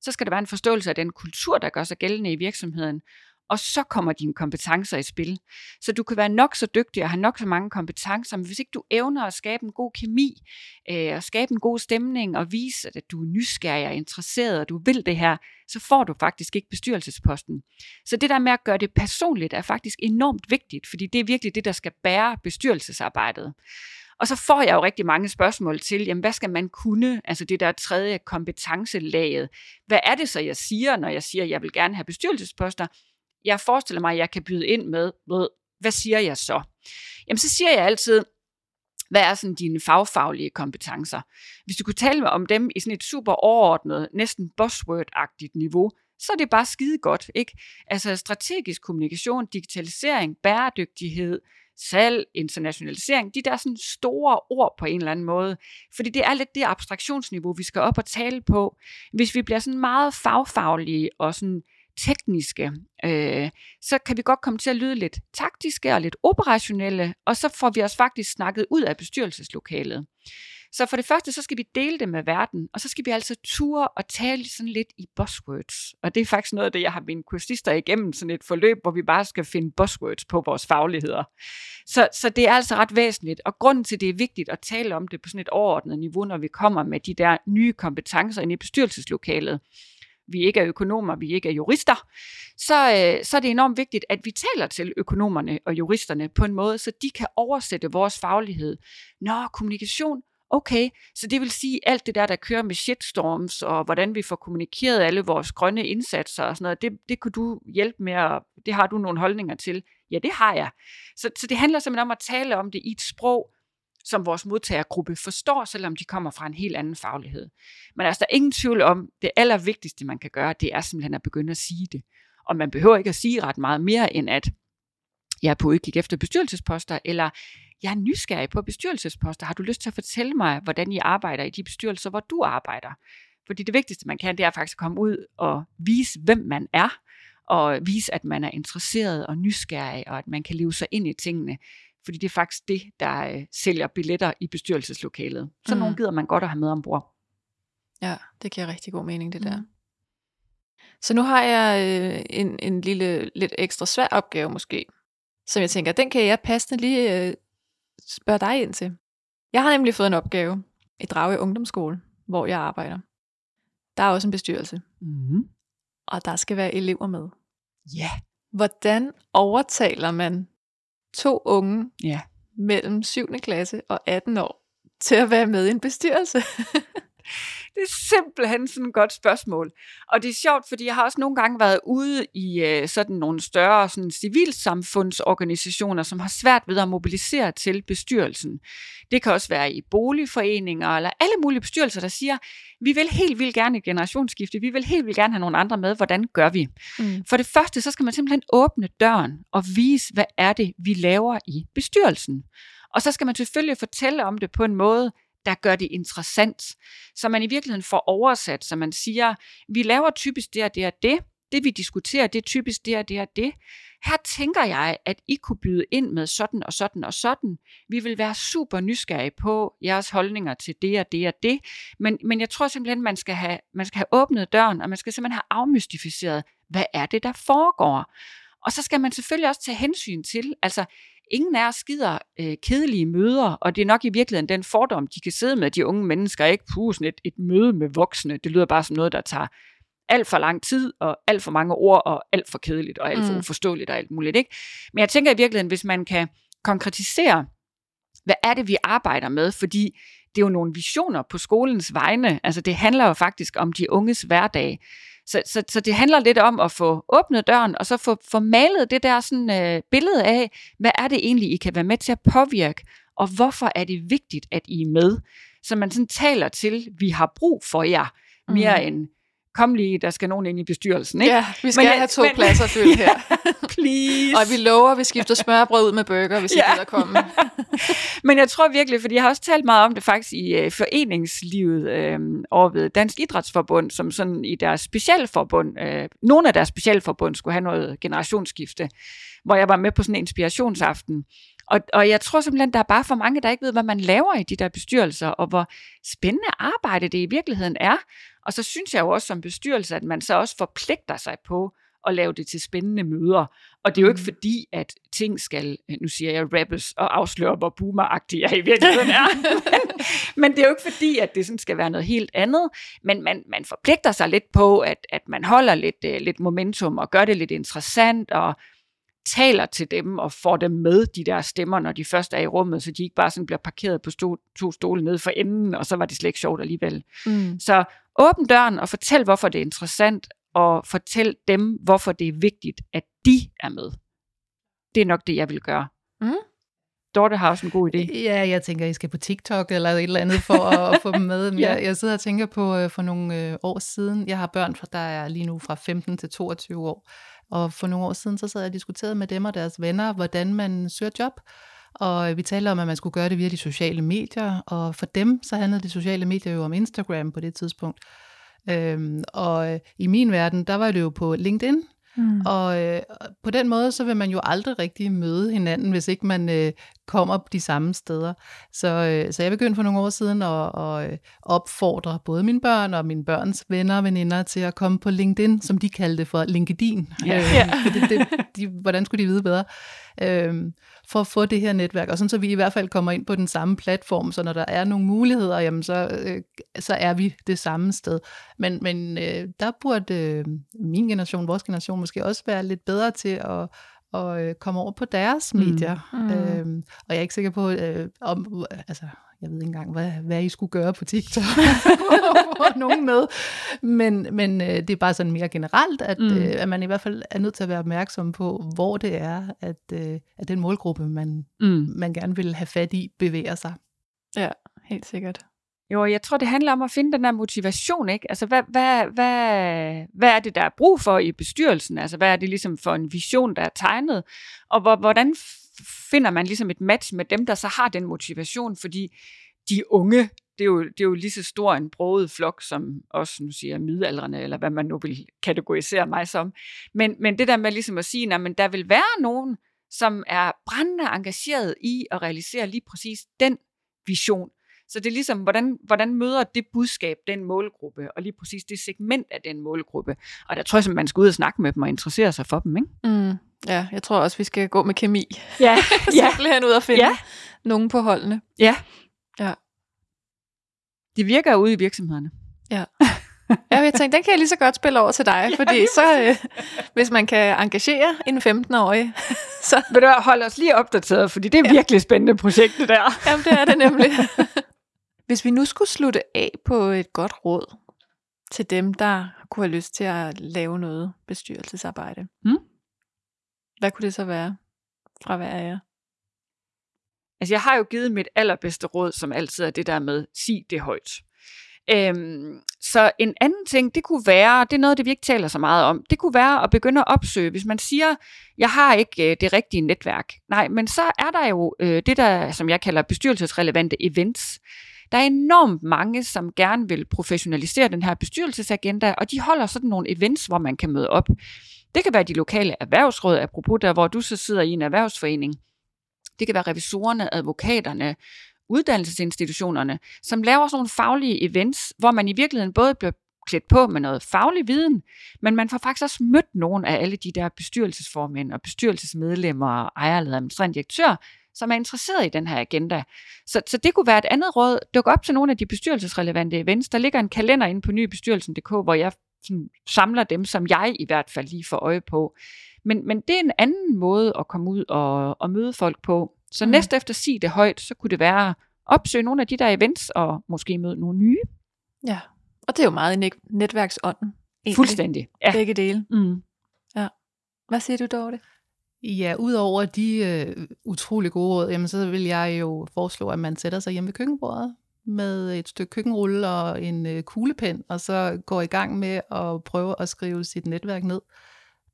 Så skal der være en forståelse af den kultur, der gør sig gældende i virksomheden og så kommer dine kompetencer i spil. Så du kan være nok så dygtig og have nok så mange kompetencer, men hvis ikke du evner at skabe en god kemi, øh, og skabe en god stemning, og vise, at du er nysgerrig og interesseret, og du vil det her, så får du faktisk ikke bestyrelsesposten. Så det der med at gøre det personligt er faktisk enormt vigtigt, fordi det er virkelig det, der skal bære bestyrelsesarbejdet. Og så får jeg jo rigtig mange spørgsmål til, jamen hvad skal man kunne, altså det der tredje kompetencelaget. Hvad er det så, jeg siger, når jeg siger, at jeg vil gerne have bestyrelsesposter? Jeg forestiller mig, at jeg kan byde ind med, hvad siger jeg så? Jamen, så siger jeg altid, hvad er sådan dine fagfaglige kompetencer? Hvis du kunne tale om dem i sådan et super overordnet, næsten buzzword-agtigt niveau, så er det bare skide godt, ikke? Altså strategisk kommunikation, digitalisering, bæredygtighed, salg, internationalisering, de der sådan store ord på en eller anden måde. Fordi det er lidt det abstraktionsniveau, vi skal op og tale på. Hvis vi bliver sådan meget fagfaglige og sådan tekniske, øh, så kan vi godt komme til at lyde lidt taktiske og lidt operationelle, og så får vi os faktisk snakket ud af bestyrelseslokalet. Så for det første, så skal vi dele det med verden, og så skal vi altså ture og tale sådan lidt i buzzwords. Og det er faktisk noget af det, jeg har mine kursister igennem, sådan et forløb, hvor vi bare skal finde buzzwords på vores fagligheder. Så, så det er altså ret væsentligt, og grunden til, det er vigtigt at tale om det på sådan et overordnet niveau, når vi kommer med de der nye kompetencer ind i bestyrelseslokalet, vi ikke er økonomer, vi ikke er jurister, så, øh, så er det enormt vigtigt, at vi taler til økonomerne og juristerne på en måde, så de kan oversætte vores faglighed. Nå, kommunikation, okay, så det vil sige alt det der, der kører med shitstorms, og hvordan vi får kommunikeret alle vores grønne indsatser og sådan noget, det, det kunne du hjælpe med, og det har du nogle holdninger til. Ja, det har jeg. Så, så det handler simpelthen om at tale om det i et sprog, som vores modtagergruppe forstår, selvom de kommer fra en helt anden faglighed. Men altså, der er ingen tvivl om, det allervigtigste, man kan gøre, det er simpelthen at begynde at sige det. Og man behøver ikke at sige ret meget mere, end at jeg er på udkig efter bestyrelsesposter, eller jeg er nysgerrig på bestyrelsesposter. Har du lyst til at fortælle mig, hvordan I arbejder i de bestyrelser, hvor du arbejder? Fordi det vigtigste, man kan, det er faktisk at komme ud og vise, hvem man er, og vise, at man er interesseret og nysgerrig, og at man kan leve sig ind i tingene fordi det er faktisk det, der øh, sælger billetter i bestyrelseslokalet. Så Mm. nogle gider man godt at have med ombord. Ja, det giver rigtig god mening, det der. Mm. Så nu har jeg øh, en, en lille, lidt ekstra svær opgave måske, som jeg tænker, den kan jeg passende lige øh, spørge dig ind til. Jeg har nemlig fået en opgave i Drage Ungdomsskole, hvor jeg arbejder. Der er også en bestyrelse, Mm. og der skal være elever med. Ja. Hvordan overtaler man to unge Ja. mellem 7. klasse og 18 år til at være med i en bestyrelse? Det er simpelthen sådan et godt spørgsmål. Og det er sjovt, fordi jeg har også nogle gange været ude i øh, sådan nogle større sådan civilsamfundsorganisationer, som har svært ved at mobilisere til bestyrelsen. Det kan også være i boligforeninger eller alle mulige bestyrelser, der siger, vi vil helt vildt gerne et generationsskifte, vi vil helt vildt gerne have nogle andre med, hvordan gør vi? Mm. For det første, så skal man simpelthen åbne døren og vise, hvad er det, vi laver i bestyrelsen. Og så skal man selvfølgelig fortælle om det på en måde, der gør det interessant. Så man i virkeligheden får oversat, så man siger, vi laver typisk det og det og det. Det vi diskuterer, det er typisk det og det og det. Her tænker jeg, at I kunne byde ind med sådan og sådan og sådan. Vi vil være super nysgerrige på jeres holdninger til det og det og det. Men, men jeg tror simpelthen, man skal, have, man skal have åbnet døren, og man skal simpelthen have afmystificeret, hvad er det, der foregår. Og så skal man selvfølgelig også tage hensyn til, altså ingen af os skider øh, kedelige møder, og det er nok i virkeligheden den fordom, de kan sidde med, de unge mennesker, ikke puh, sådan et, et møde med voksne, det lyder bare som noget, der tager alt for lang tid, og alt for mange ord, og alt for kedeligt, og alt for Mm. uforståeligt, og alt muligt. Ikke? Men jeg tænker i virkeligheden, hvis man kan konkretisere, hvad er det, vi arbejder med, fordi det er jo nogle visioner på skolens vegne, altså det handler jo faktisk om de unges hverdag, så, så, så det handler lidt om at få åbnet døren, og så få, få malet det der sådan, øh, billede af, hvad er det egentlig, I kan være med til at påvirke, og hvorfor er det vigtigt, at I er med. Så man sådan taler til, vi har brug for jer, mere mm. end kom lige, der skal nogen ind i bestyrelsen. Ikke? Ja, vi skal Men have to men- pladser fyldt her. Please. Og vi lover, at vi skifter smørbrød ud med burger, hvis I Ja. gider komme. Men jeg tror virkelig, fordi jeg har også talt meget om det faktisk i øh, foreningslivet øh, over ved Dansk Idrætsforbund, som sådan i deres specialforbund, øh, nogle af deres specialforbund skulle have noget generationsskifte, hvor jeg var med på sådan en inspirationsaften. Og, og jeg tror simpelthen, der er bare for mange, der ikke ved, hvad man laver i de der bestyrelser, og hvor spændende arbejde det i virkeligheden er. Og så synes jeg jo også som bestyrelse, at man så også forpligter sig på at lave det til spændende møder. Og det er jo ikke Mm. fordi, at ting skal, nu siger jeg, rappes og afsløre, hvor boomeragtige jeg i virkeligheden er. men det er jo ikke fordi, at det sådan skal være noget helt andet. Men man, man forpligter sig lidt på, at, at man holder lidt, uh, lidt momentum og gør det lidt interessant og taler til dem og får dem med, de der stemmer, når de først er i rummet, så de ikke bare sådan bliver parkeret på sto- to stole nede for enden, og så var det slet ikke sjovt alligevel. Mm. Så åbn døren og fortæl, hvorfor det er interessant, og fortæl dem, hvorfor det er vigtigt, at de er med. Det er nok det, jeg vil gøre. Mm. Dorte har også en god idé. Ja, jeg tænker, I skal på TikTok eller et eller andet for at, at få dem med. Men Ja. jeg, jeg sidder og tænker på øh, for nogle øh, år siden. Jeg har børn, der er lige nu fra 15 til 22 år. Og for nogle år siden, så sad jeg og diskuterede med dem og deres venner, hvordan man søger job. Og vi talte om, at man skulle gøre det via de sociale medier. Og for dem, så handlede de sociale medier jo om Instagram på det tidspunkt. Øhm, og øh, i min verden, der var det jo på LinkedIn, Mm. og øh, på den måde, så vil man jo aldrig rigtig møde hinanden, hvis ikke man øh, kommer de samme steder. Så, øh, så jeg begyndte for nogle år siden at, at øh, opfordre både mine børn og mine børns venner og veninder til at komme på LinkedIn, som de kaldte for LinkedIn. Ja. Øh, Ja. det, det, de, hvordan skulle de vide bedre? Øhm, for at få det her netværk, og sådan så vi i hvert fald kommer ind på den samme platform, så når der er nogle muligheder, jamen så, øh, så er vi det samme sted. Men, men øh, der burde øh, min generation, vores generation måske også være lidt bedre til at, at øh, komme over på deres Mm. medier. Mm. Øhm, og jeg er ikke sikker på, øh, om, altså, jeg ved ikke engang, hvad, hvad I skulle gøre på TikTok for nogen med. Men, men øh, det er bare sådan mere generelt, at, mm. øh, at man i hvert fald er nødt til at være opmærksom på, hvor det er, at, øh, at den målgruppe, man, Mm. man gerne vil have fat i, bevæger sig. Ja, helt sikkert. Jo, jeg tror, det handler om at finde den der motivation, ikke? Altså, hvad, hvad, hvad, hvad er det, der er brug for i bestyrelsen? Altså, hvad er det ligesom for en vision, der er tegnet? Og hvor, hvordan finder man ligesom et match med dem, der så har den motivation? Fordi de unge, det er jo, det er jo lige så stor en broget flok, som også, nu siger jeg, midaldrende, eller hvad man nu vil kategorisere mig som. Men, men det der med ligesom at sige, at der vil være nogen, som er brændende engageret i at realisere lige præcis den vision. Så det er ligesom, hvordan, hvordan møder det budskab den målgruppe, og lige præcis det segment af den målgruppe. Og der tror jeg, at man skal ud og snakke med dem og interessere sig for dem. Ikke? Mm. Ja, jeg tror også, vi skal gå med kemi. Ja, ja. Simpelthen ud og finde Ja. nogen på holdene. ja. Ja. De virker ude i virksomhederne. Ja, jeg tænkte, den kan jeg lige så godt spille over til dig, fordi så, øh, hvis man kan engagere en 15-årig, så Vil du hvad, hold os lige opdateret, fordi det er Ja. ja. virkelig spændende projekt, det der. Jamen, det er det nemlig. Hvis vi nu skulle slutte af på et godt råd til dem, der kunne have lyst til at lave noget bestyrelsesarbejde. Mm. Hvad kunne det så være fra hver af jer? Altså, jeg har jo givet mit allerbedste råd, som altid er det der med, sig det højt. Øhm, så en anden ting, det kunne være, det er noget, det vi ikke taler så meget om, det kunne være at begynde at opsøge, hvis man siger, jeg har ikke øh, det rigtige netværk. Nej, men så er der jo øh, det der, som jeg kalder bestyrelsesrelevante events. Der er enormt mange, som gerne vil professionalisere den her bestyrelsesagenda, og de holder sådan nogle events, hvor man kan møde op. Det kan være de lokale erhvervsråd, apropos der, hvor du så sidder i en erhvervsforening. Det kan være revisorerne, advokaterne, uddannelsesinstitutionerne, som laver sådan nogle faglige events, hvor man i virkeligheden både bliver klædt på med noget faglig viden, men man får faktisk også mødt nogle af alle de der bestyrelsesformænd og bestyrelsesmedlemmer og ejerledere og administrerende direktør, som er interesseret i den her agenda. Så, så det kunne være et andet råd. Duk op til nogle af de bestyrelsesrelevante events. Der ligger en kalender inde på nybestyrelsen.dk, hvor jeg sådan, samler dem, som jeg i hvert fald lige får øje på. Men, men det er en anden måde at komme ud og, og møde folk på. Så Mm. næste efter sig det højt, så kunne det være at opsøge nogle af de der events, og måske møde nogle nye. Ja, og det er jo meget i net- netværksånden. egentlig. Fuldstændig. Ja. Begge dele. Mm. Hvad siger du, Dorte? Ja, udover de øh, utrolig gode råd, jamen, så vil jeg jo foreslå, at man sætter sig hjemme ved køkkenbordet med et stykke køkkenrulle og en øh, kuglepen, og så går i gang med at prøve at skrive sit netværk ned.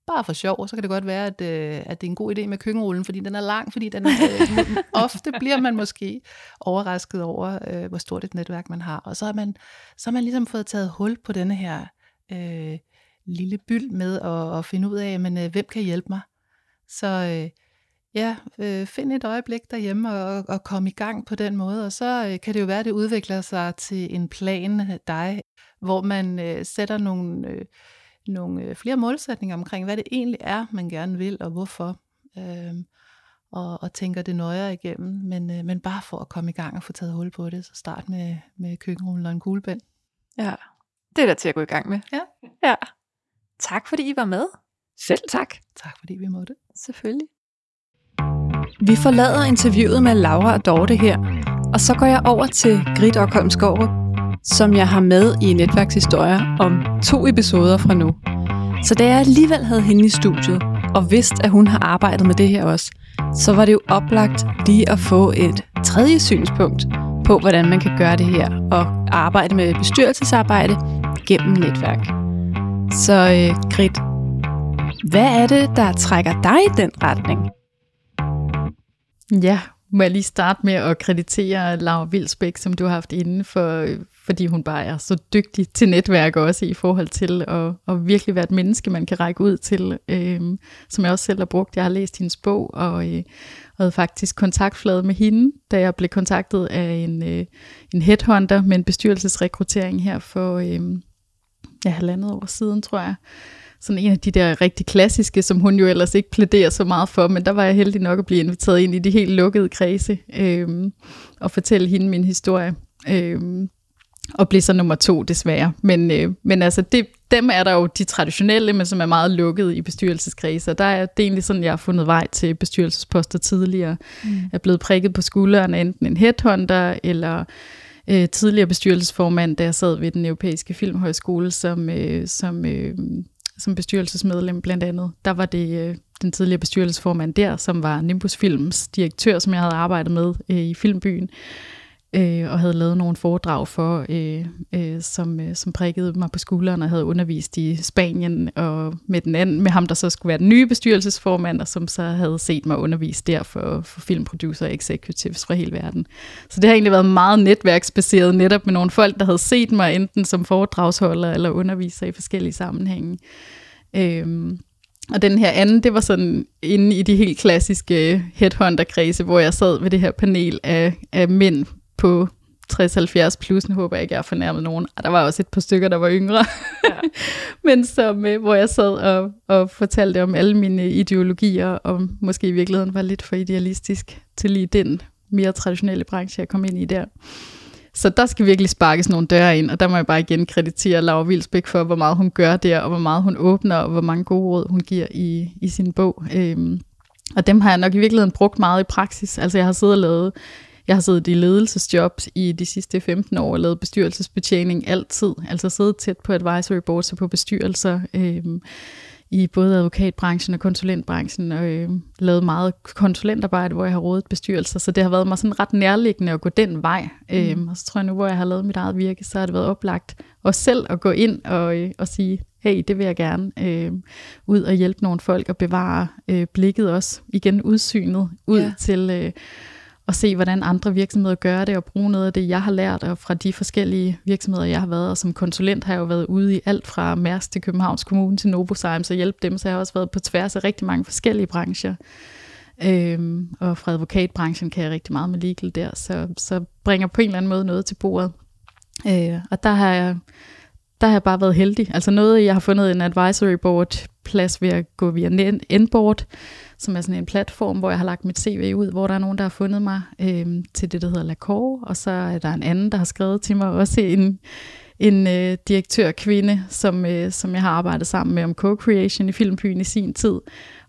Bare for sjov, og så kan det godt være, at, øh, at det er en god idé med køkkenrullen, fordi den er lang, fordi den, øh, ofte bliver man måske overrasket over, øh, hvor stort et netværk man har. Og så har man, så har man ligesom fået taget hul på denne her øh, lille byld med at, at finde ud af, men, øh, hvem kan hjælpe mig? Så øh, ja, øh, find et øjeblik derhjemme og, og kom i gang på den måde, og så øh, kan det jo være, at det udvikler sig til en plan af dig, hvor man øh, sætter nogle, øh, nogle øh, flere målsætninger omkring, hvad det egentlig er, man gerne vil, og hvorfor. Øh, og, og tænker det nøjere igennem, men, øh, men bare for at komme i gang og få taget hul på det, så start med, med køkkenrullen og en kuglepen. Ja, det er der til at gå i gang med. Ja. Ja. Tak fordi I var med. Selv tak. Tak fordi vi måtte. Selvfølgelig. Vi forlader interviewet med Laura og Dorte her, og så går jeg over til Grit Okholm Skårup, som jeg har med i netværkshistorier om to episoder fra nu. Så da jeg alligevel havde hende i studiet, og vidste, at hun har arbejdet med det her også, så var det jo oplagt lige at få et tredje synspunkt på, hvordan man kan gøre det her, og arbejde med bestyrelsesarbejde gennem netværk. Så øh, Grit, hvad er det, der trækker dig i den retning? Ja, må jeg lige starte med at kreditere Laura Vilsbæk, som du har haft inde, for, fordi hun bare er så dygtig til netværk også i forhold til at, at virkelig være et menneske, man kan række ud til, øh, som jeg også selv har brugt. Jeg har læst hendes bog, og, øh, havde faktisk kontaktflade med hende, da jeg blev kontaktet af en, øh, en headhunter med en bestyrelsesrekruttering her for øh, ja, halvandet år siden, tror jeg sådan en af de der rigtig klassiske, som hun jo ellers ikke plæderer så meget for, men der var jeg heldig nok at blive inviteret ind i de helt lukkede kredse øhm, og fortælle hende min historie. Øhm, og blev så nummer to desværre. Men, øh, men altså, det, dem er der jo de traditionelle, men som er meget lukkede i bestyrelseskredse. Og der er det er egentlig sådan, jeg har fundet vej til bestyrelsesposter tidligere. Mm. er blevet prikket på skulderen af enten en headhunter, eller øh, tidligere bestyrelsesformand, da jeg sad ved den europæiske filmhøjskole, som, øh, som øh, som bestyrelsesmedlem blandt andet. Der var det øh, den tidligere bestyrelsesformand der, som var Nimbus Films direktør, som jeg havde arbejdet med øh, i Filmbyen, øh, og havde lavet nogle foredrag for, øh, øh, som, øh, som prikkede mig på skulderen og havde undervist i Spanien, og med, den anden, med ham, der så skulle være den nye bestyrelsesformand, og som så havde set mig undervise der for, for filmproducer og executives fra hele verden. Så det har egentlig været meget netværksbaseret, netop med nogle folk, der havde set mig enten som foredragsholder eller underviser i forskellige sammenhænge. Øhm, og den her anden, det var sådan inde i de helt klassiske øh, headhunter-kredse, hvor jeg sad ved det her panel af, af mænd på 60-70 plus, nu håber jeg ikke, jeg har fornærmet nogen. Og der var også et par stykker, der var yngre. Ja. Men som, øh, hvor jeg sad og, og fortalte om alle mine ideologier, og måske i virkeligheden var lidt for idealistisk til lige den mere traditionelle branche, jeg kom ind i der. Så der skal virkelig sparkes nogle døre ind, og der må jeg bare igen kreditere Laura Vilsbæk for, hvor meget hun gør der, og hvor meget hun åbner, og hvor mange gode råd hun giver i, i sin bog. Øhm, og dem har jeg nok i virkeligheden brugt meget i praksis. Altså jeg har siddet og lavet jeg har siddet i ledelsesjobs i de sidste 15 år og lavet bestyrelsesbetjening altid. Altså siddet tæt på advisory boards og på bestyrelser øh, i både advokatbranchen og konsulentbranchen. Og øh, lavet meget konsulentarbejde, hvor jeg har rådet bestyrelser. Så det har været mig sådan ret nærliggende at gå den vej. Mm. Øh, og så tror jeg nu, hvor jeg har lavet mit eget virke, så har det været oplagt også selv at gå ind og, øh, og sige, hey, det vil jeg gerne øh, ud og hjælpe nogle folk og bevare øh, blikket også. Igen udsynet ud ja. til... Øh, og se, hvordan andre virksomheder gør det, og bruge noget af det, jeg har lært, og fra de forskellige virksomheder, jeg har været. Og som konsulent har jeg jo været ude i alt fra Mærsk til Københavns Kommune til Novozymes så hjælpe dem, så jeg har også været på tværs af rigtig mange forskellige brancher. Øhm, og fra advokatbranchen kan jeg rigtig meget med legal der, så, så bringer på en eller anden måde noget til bordet. Øh, og der har jeg der har jeg bare været heldig. Altså noget, jeg har fundet en advisory board plads ved at gå via Enboard, som er sådan en platform, hvor jeg har lagt mit CV ud, hvor der er nogen, der har fundet mig øh, til det, der hedder Lacor, og så er der en anden, der har skrevet til mig, også en, en øh, direktør-kvinde, som, øh, som jeg har arbejdet sammen med om co-creation i Filmbyen i sin tid,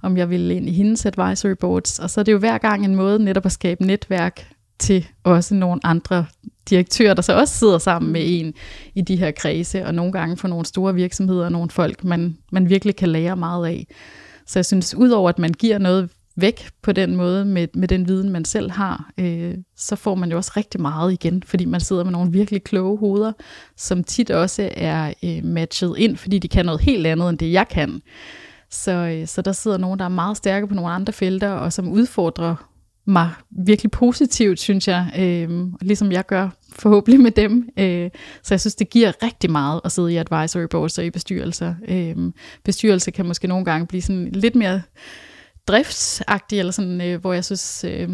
om jeg ville ind i hendes advisory boards. Og så er det jo hver gang en måde netop at skabe netværk til også nogle andre direktører, der så også sidder sammen med en i de her kredse, og nogle gange for nogle store virksomheder og nogle folk, man, man virkelig kan lære meget af. Så jeg synes, udover at man giver noget væk på den måde med, med den viden, man selv har, øh, så får man jo også rigtig meget igen, fordi man sidder med nogle virkelig kloge hoveder, som tit også er øh, matchet ind, fordi de kan noget helt andet end det, jeg kan. Så, øh, så der sidder nogen, der er meget stærke på nogle andre felter, og som udfordrer mig virkelig positivt, synes jeg, øh, ligesom jeg gør forhåbentlig med dem. Øh, så jeg synes, det giver rigtig meget at sidde i advisory boards og i bestyrelser. Øh, bestyrelse kan måske nogle gange blive sådan lidt mere driftsagtig, eller sådan, øh, hvor jeg synes, øh,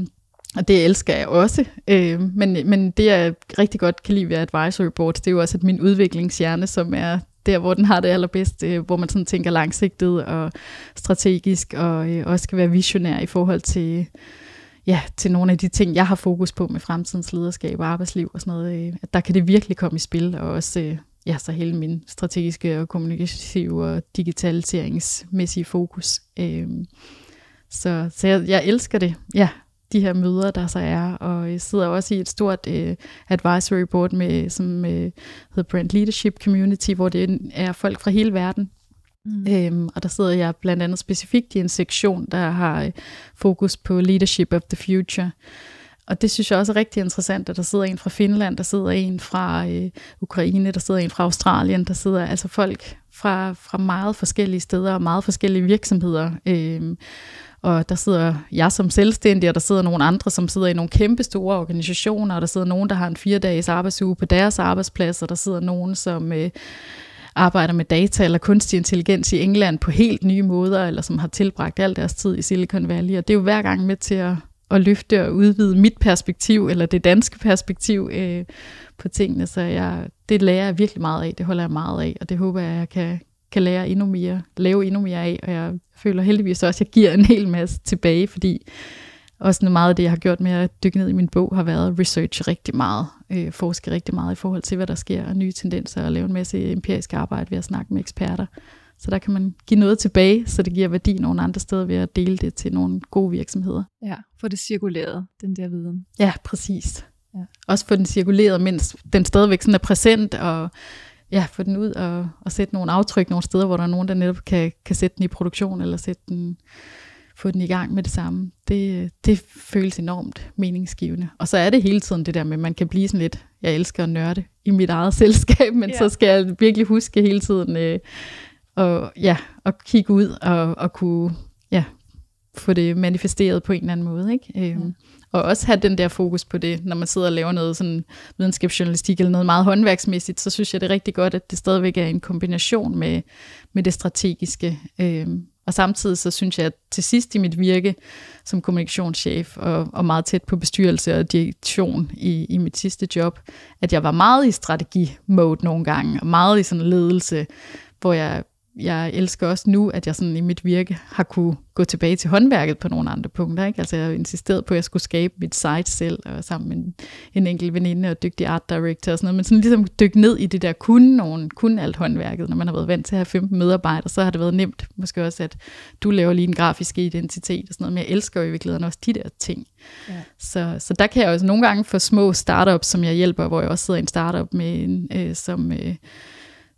og det elsker jeg også. Øh, men, men det, jeg rigtig godt kan lide ved advisory boards, det er jo også, at min udviklingshjerne, som er der, hvor den har det allerbedst, øh, hvor man sådan tænker langsigtet og strategisk, og øh, også kan være visionær i forhold til ja, til nogle af de ting, jeg har fokus på med fremtidens lederskab og arbejdsliv og sådan noget, øh, der kan det virkelig komme i spil, og også øh, ja, så hele min strategiske og kommunikative og digitaliseringsmæssige fokus. Øh, så så jeg, jeg elsker det, ja, de her møder, der så er, og jeg sidder også i et stort øh, advisory board, med, som øh, hedder Brand Leadership Community, hvor det er folk fra hele verden, Mm. Øhm, og der sidder jeg blandt andet specifikt i en sektion, der har øh, fokus på Leadership of the Future. Og det synes jeg også er rigtig interessant, at der sidder en fra Finland, der sidder en fra øh, Ukraine, der sidder en fra Australien, der sidder altså folk fra, fra meget forskellige steder og meget forskellige virksomheder. Øhm, og der sidder jeg som selvstændig, og der sidder nogle andre, som sidder i nogle kæmpe store organisationer, og der sidder nogen, der har en fire dages arbejdsuge på deres arbejdsplads, og der sidder nogen, som... Øh, arbejder med data eller kunstig intelligens i England på helt nye måder, eller som har tilbragt al deres tid i Silicon Valley. Og det er jo hver gang med til at, at løfte og udvide mit perspektiv, eller det danske perspektiv øh, på tingene. Så jeg, det lærer jeg virkelig meget af, det holder jeg meget af, og det håber jeg, jeg kan, kan lære endnu mere, lave endnu mere af, og jeg føler heldigvis også, at jeg giver en hel masse tilbage, fordi også noget meget af det, jeg har gjort med at dykke ned i min bog, har været research rigtig meget, øh, forske rigtig meget i forhold til, hvad der sker, og nye tendenser, og lave en masse empirisk arbejde ved at snakke med eksperter. Så der kan man give noget tilbage, så det giver værdi nogle andre steder ved at dele det til nogle gode virksomheder. Ja, få det cirkuleret, den der viden. Ja, præcis. Ja. Også få den cirkuleret, mens den stadigvæk sådan er præsent, og ja, få den ud og, og sætte nogle aftryk nogle steder, hvor der er nogen, der netop kan, kan sætte den i produktion, eller sætte den få den i gang med det samme, det, det føles enormt meningsgivende. Og så er det hele tiden det der med, at man kan blive sådan lidt, jeg elsker at nørde i mit eget selskab, men ja. så skal jeg virkelig huske hele tiden øh, og, ja, at kigge ud og, og kunne ja, få det manifesteret på en eller anden måde. Ikke? Øhm, ja. Og også have den der fokus på det, når man sidder og laver noget sådan videnskabsjournalistik eller noget meget håndværksmæssigt, så synes jeg det er rigtig godt, at det stadigvæk er en kombination med, med det strategiske. Øhm, og samtidig så synes jeg, at til sidst i mit virke som kommunikationschef og, og meget tæt på bestyrelse og direktion i, i mit sidste job, at jeg var meget i strategimode nogle gange, og meget i sådan ledelse, hvor jeg jeg elsker også nu, at jeg sådan i mit virke har kunne gå tilbage til håndværket på nogle andre punkter. Ikke? Altså jeg har insisteret på, at jeg skulle skabe mit site selv, og sammen med en, en enkelt veninde og dygtig art director og sådan noget, men sådan ligesom dykke ned i det der kunne nogen, kunne alt håndværket. Når man har været vant til at have 15 medarbejdere, så har det været nemt. Måske også, at du laver lige en grafisk identitet og sådan noget, men jeg elsker jo i virkeligheden også de der ting. Ja. Så, så der kan jeg også nogle gange få små startups, som jeg hjælper, hvor jeg også sidder i en startup med en, øh, som... Øh,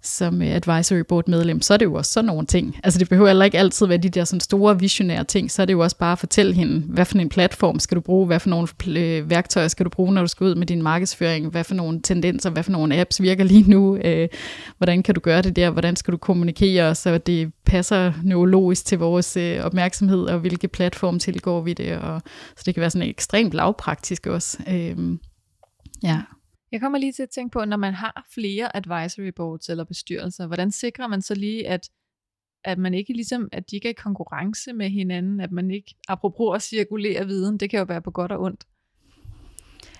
som øh, advisory board medlem, så er det jo også sådan nogle ting. Altså det behøver heller ikke altid være de der sådan store visionære ting, så er det jo også bare at fortælle hende, hvad for en platform skal du bruge, hvad for nogle øh, værktøjer skal du bruge, når du skal ud med din markedsføring, hvad for nogle tendenser, hvad for nogle apps virker lige nu, øh, hvordan kan du gøre det der, hvordan skal du kommunikere, så det passer neurologisk til vores øh, opmærksomhed, og hvilke platform tilgår vi det, og så det kan være sådan ekstremt lavpraktisk også. Øh, ja. Jeg kommer lige til at tænke på, når man har flere advisory boards eller bestyrelser, hvordan sikrer man så lige, at, at man ikke ligesom, at de ikke er i konkurrence med hinanden, at man ikke, apropos at cirkulere viden, det kan jo være på godt og ondt.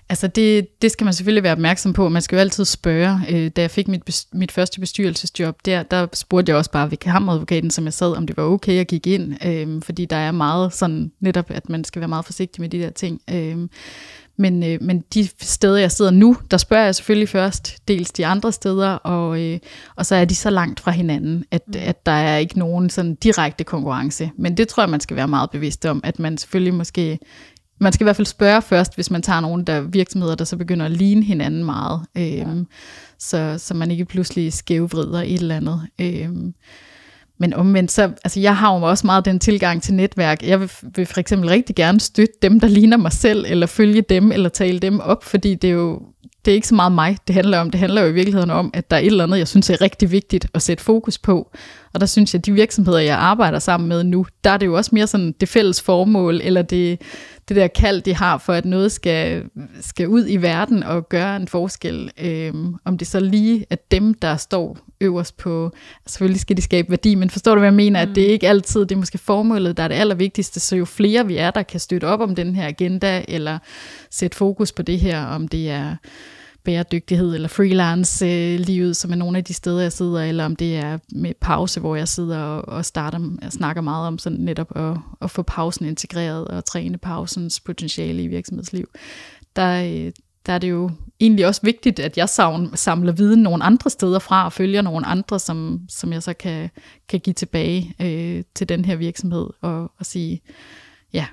Altså det, det skal man selvfølgelig være opmærksom på. Man skal jo altid spørge. Øh, da jeg fik mit, mit første bestyrelsesjob, der, der spurgte jeg også bare ved kammeradvokaten, som jeg sad, om det var okay at gik ind. Øh, fordi der er meget sådan netop, at man skal være meget forsigtig med de der ting. Øh, men, øh, men de steder, jeg sidder nu, der spørger jeg selvfølgelig først dels de andre steder, og, øh, og så er de så langt fra hinanden, at, mm. at der er ikke nogen sådan direkte konkurrence. Men det tror jeg, man skal være meget bevidst om, at man selvfølgelig måske man skal i hvert fald spørge først, hvis man tager nogle der virksomheder, der så begynder at ligne hinanden meget, øhm, ja. så, så man ikke pludselig skævvrider et eller andet. Øhm, men omvendt, så, altså jeg har jo også meget den tilgang til netværk. Jeg vil, vil for eksempel rigtig gerne støtte dem, der ligner mig selv, eller følge dem, eller tale dem op, fordi det er jo det er ikke så meget mig, det handler om. Det handler jo i virkeligheden om, at der er et eller andet, jeg synes er rigtig vigtigt at sætte fokus på. Og der synes jeg, at de virksomheder, jeg arbejder sammen med nu, der er det jo også mere sådan det fælles formål, eller det, det der kald, de har for, at noget skal, skal ud i verden og gøre en forskel. Øhm, om det så lige er dem, der står øverst på, selvfølgelig skal de skabe værdi, men forstår du, hvad jeg mener? Mm. At det er ikke altid, det er måske formålet, der er det allervigtigste, så jo flere vi er, der kan støtte op om den her agenda, eller sætte fokus på det her, om det er bæredygtighed eller freelance-livet, øh, som er nogle af de steder, jeg sidder, eller om det er med pause, hvor jeg sidder og, og starter, jeg snakker meget om sådan netop at, at få pausen integreret og træne pausens potentiale i virksomhedsliv. Der, øh, der er det jo egentlig også vigtigt, at jeg samler viden nogle andre steder fra og følger nogle andre, som, som jeg så kan, kan give tilbage øh, til den her virksomhed og, og sige, ja,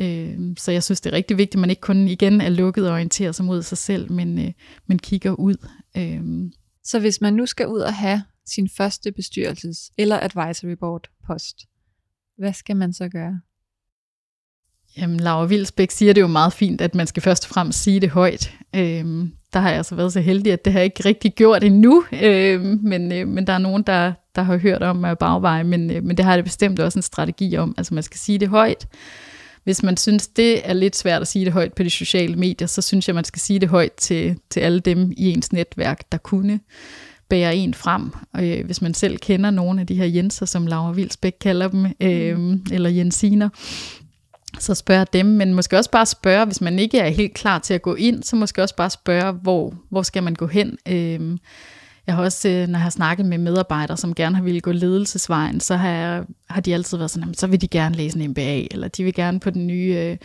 Øh, så jeg synes, det er rigtig vigtigt, at man ikke kun igen er lukket og orienterer sig mod sig selv, men, øh, men kigger ud. Øh. Så hvis man nu skal ud og have sin første bestyrelses- eller advisory board post, hvad skal man så gøre? Jamen, Laura Vilsbæk siger det jo meget fint, at man skal først og fremmest sige det højt. Øhm, der har jeg altså været så heldig, at det har jeg ikke rigtig gjort endnu, øhm, men, øh, men der er nogen, der, der har hørt om uh, bagvej, men, øh, men det har det bestemt også en strategi om. Altså man skal sige det højt, hvis man synes, det er lidt svært at sige det højt på de sociale medier, så synes jeg, man skal sige det højt til, til alle dem i ens netværk, der kunne bære en frem. Og, øh, hvis man selv kender nogle af de her Jenser, som Laura Vilsbæk kalder dem, øh, mm. eller Jensiner, så spørg dem, men måske også bare spørge, hvis man ikke er helt klar til at gå ind, så måske også bare spørge, hvor, hvor skal man gå hen? Øh, jeg har også, øh, når jeg har snakket med medarbejdere, som gerne har ville gå ledelsesvejen, så har, jeg, har de altid været sådan, så vil de gerne læse en MBA, eller de vil gerne på den nye øh,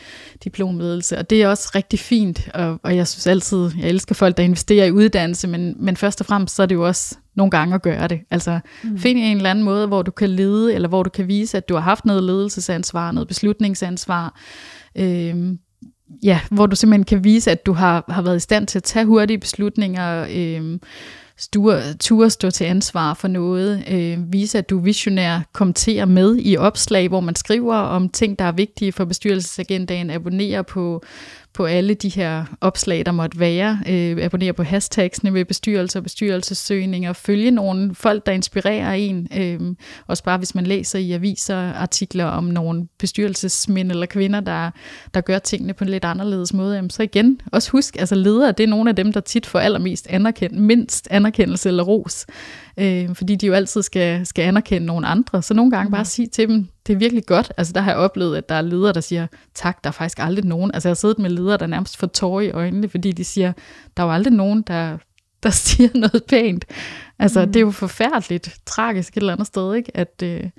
diplomledelse. Og det er også rigtig fint, og, og jeg synes altid, jeg elsker folk, der investerer i uddannelse, men, men først og fremmest, så er det jo også nogle gange at gøre det. Altså mm. find en eller anden måde, hvor du kan lede, eller hvor du kan vise, at du har haft noget ledelsesansvar, noget beslutningsansvar, øh, ja, hvor du simpelthen kan vise, at du har, har været i stand til at tage hurtige beslutninger, øh, ture stå til ansvar for noget, øh, vise at du visionær, kommenterer med i opslag, hvor man skriver om ting, der er vigtige for bestyrelsesagendaen, abonnere på, på alle de her opslag, der måtte være. Øh, abonnere på hashtagsene ved bestyrelser og bestyrelsessøgninger. Følge nogle folk, der inspirerer en. Øh, også bare hvis man læser i aviser artikler om nogle bestyrelsesmænd eller kvinder, der, der gør tingene på en lidt anderledes måde. Jamen, så igen, også husk, altså ledere, det er nogle af dem, der tit får allermest anerkendt, mindst anerkendelse eller ros øh, fordi de jo altid skal, skal anerkende nogle andre. Så nogle gange mm. bare sige til dem, det er virkelig godt. Altså der har jeg oplevet, at der er ledere, der siger, tak, der er faktisk aldrig nogen. Altså jeg har siddet med ledere, der nærmest får tårer i øjnene, fordi de siger, der er jo aldrig nogen, der, der siger noget pænt. Altså mm. det er jo forfærdeligt, tragisk et eller andet sted, ikke? at... Øh,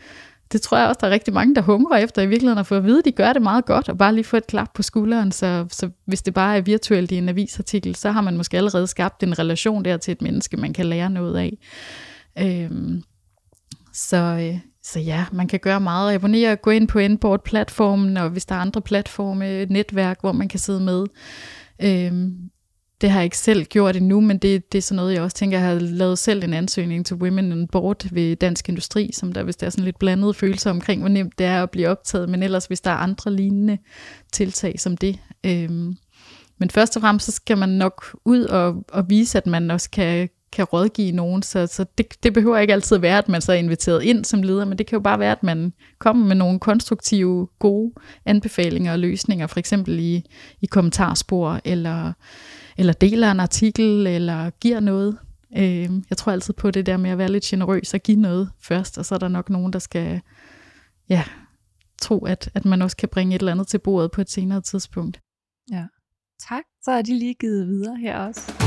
det tror jeg også, der er rigtig mange, der hungrer efter i virkeligheden at få at vide, at de gør det meget godt, og bare lige få et klap på skulderen. Så, så hvis det bare er virtuelt i en avisartikel, så har man måske allerede skabt en relation der til et menneske, man kan lære noget af. Øhm, så, øh, så ja, man kan gøre meget. Abonnere, gå ind på Inboard-platformen, og hvis der er andre platforme, netværk, hvor man kan sidde med. Øhm, det har jeg ikke selv gjort endnu, men det, det er sådan noget, jeg også tænker, jeg har lavet selv en ansøgning til Women on Board ved Dansk Industri, som der, hvis der er sådan lidt blandede følelser omkring, hvor nemt det er at blive optaget, men ellers hvis der er andre lignende tiltag som det. Øhm, men først og fremmest, så skal man nok ud og, og vise, at man også kan, kan rådgive nogen, så, så det, det behøver ikke altid være, at man så er inviteret ind som leder, men det kan jo bare være, at man kommer med nogle konstruktive, gode anbefalinger og løsninger, for eksempel i, i kommentarspor, eller, eller deler en artikel, eller giver noget. Øh, jeg tror altid på det der med at være lidt generøs og give noget først, og så er der nok nogen, der skal ja, tro, at, at man også kan bringe et eller andet til bordet på et senere tidspunkt. Ja. Tak. Så er de lige givet videre her også.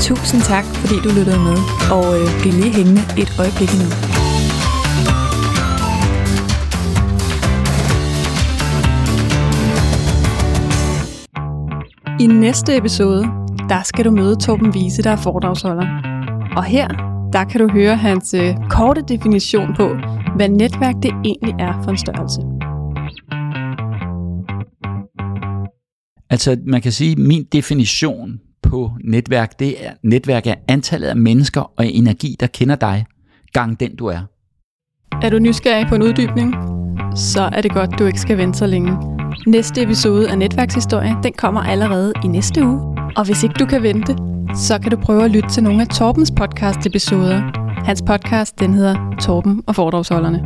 Tusind tak, fordi du lyttede med, og øh, bliv lige hængende et øjeblik endnu. I næste episode, der skal du møde Torben Vise, der er foredragsholder. Og her, der kan du høre hans øh, korte definition på, hvad netværk det egentlig er for en størrelse. Altså, man kan sige, at min definition på netværk, det er netværk er antallet af mennesker og energi, der kender dig, gang den du er. Er du nysgerrig på en uddybning? Så er det godt, du ikke skal vente så længe. Næste episode af Netværkshistorie, den kommer allerede i næste uge. Og hvis ikke du kan vente, så kan du prøve at lytte til nogle af Torbens podcast episoder. Hans podcast, den hedder Torben og foredragsholderne.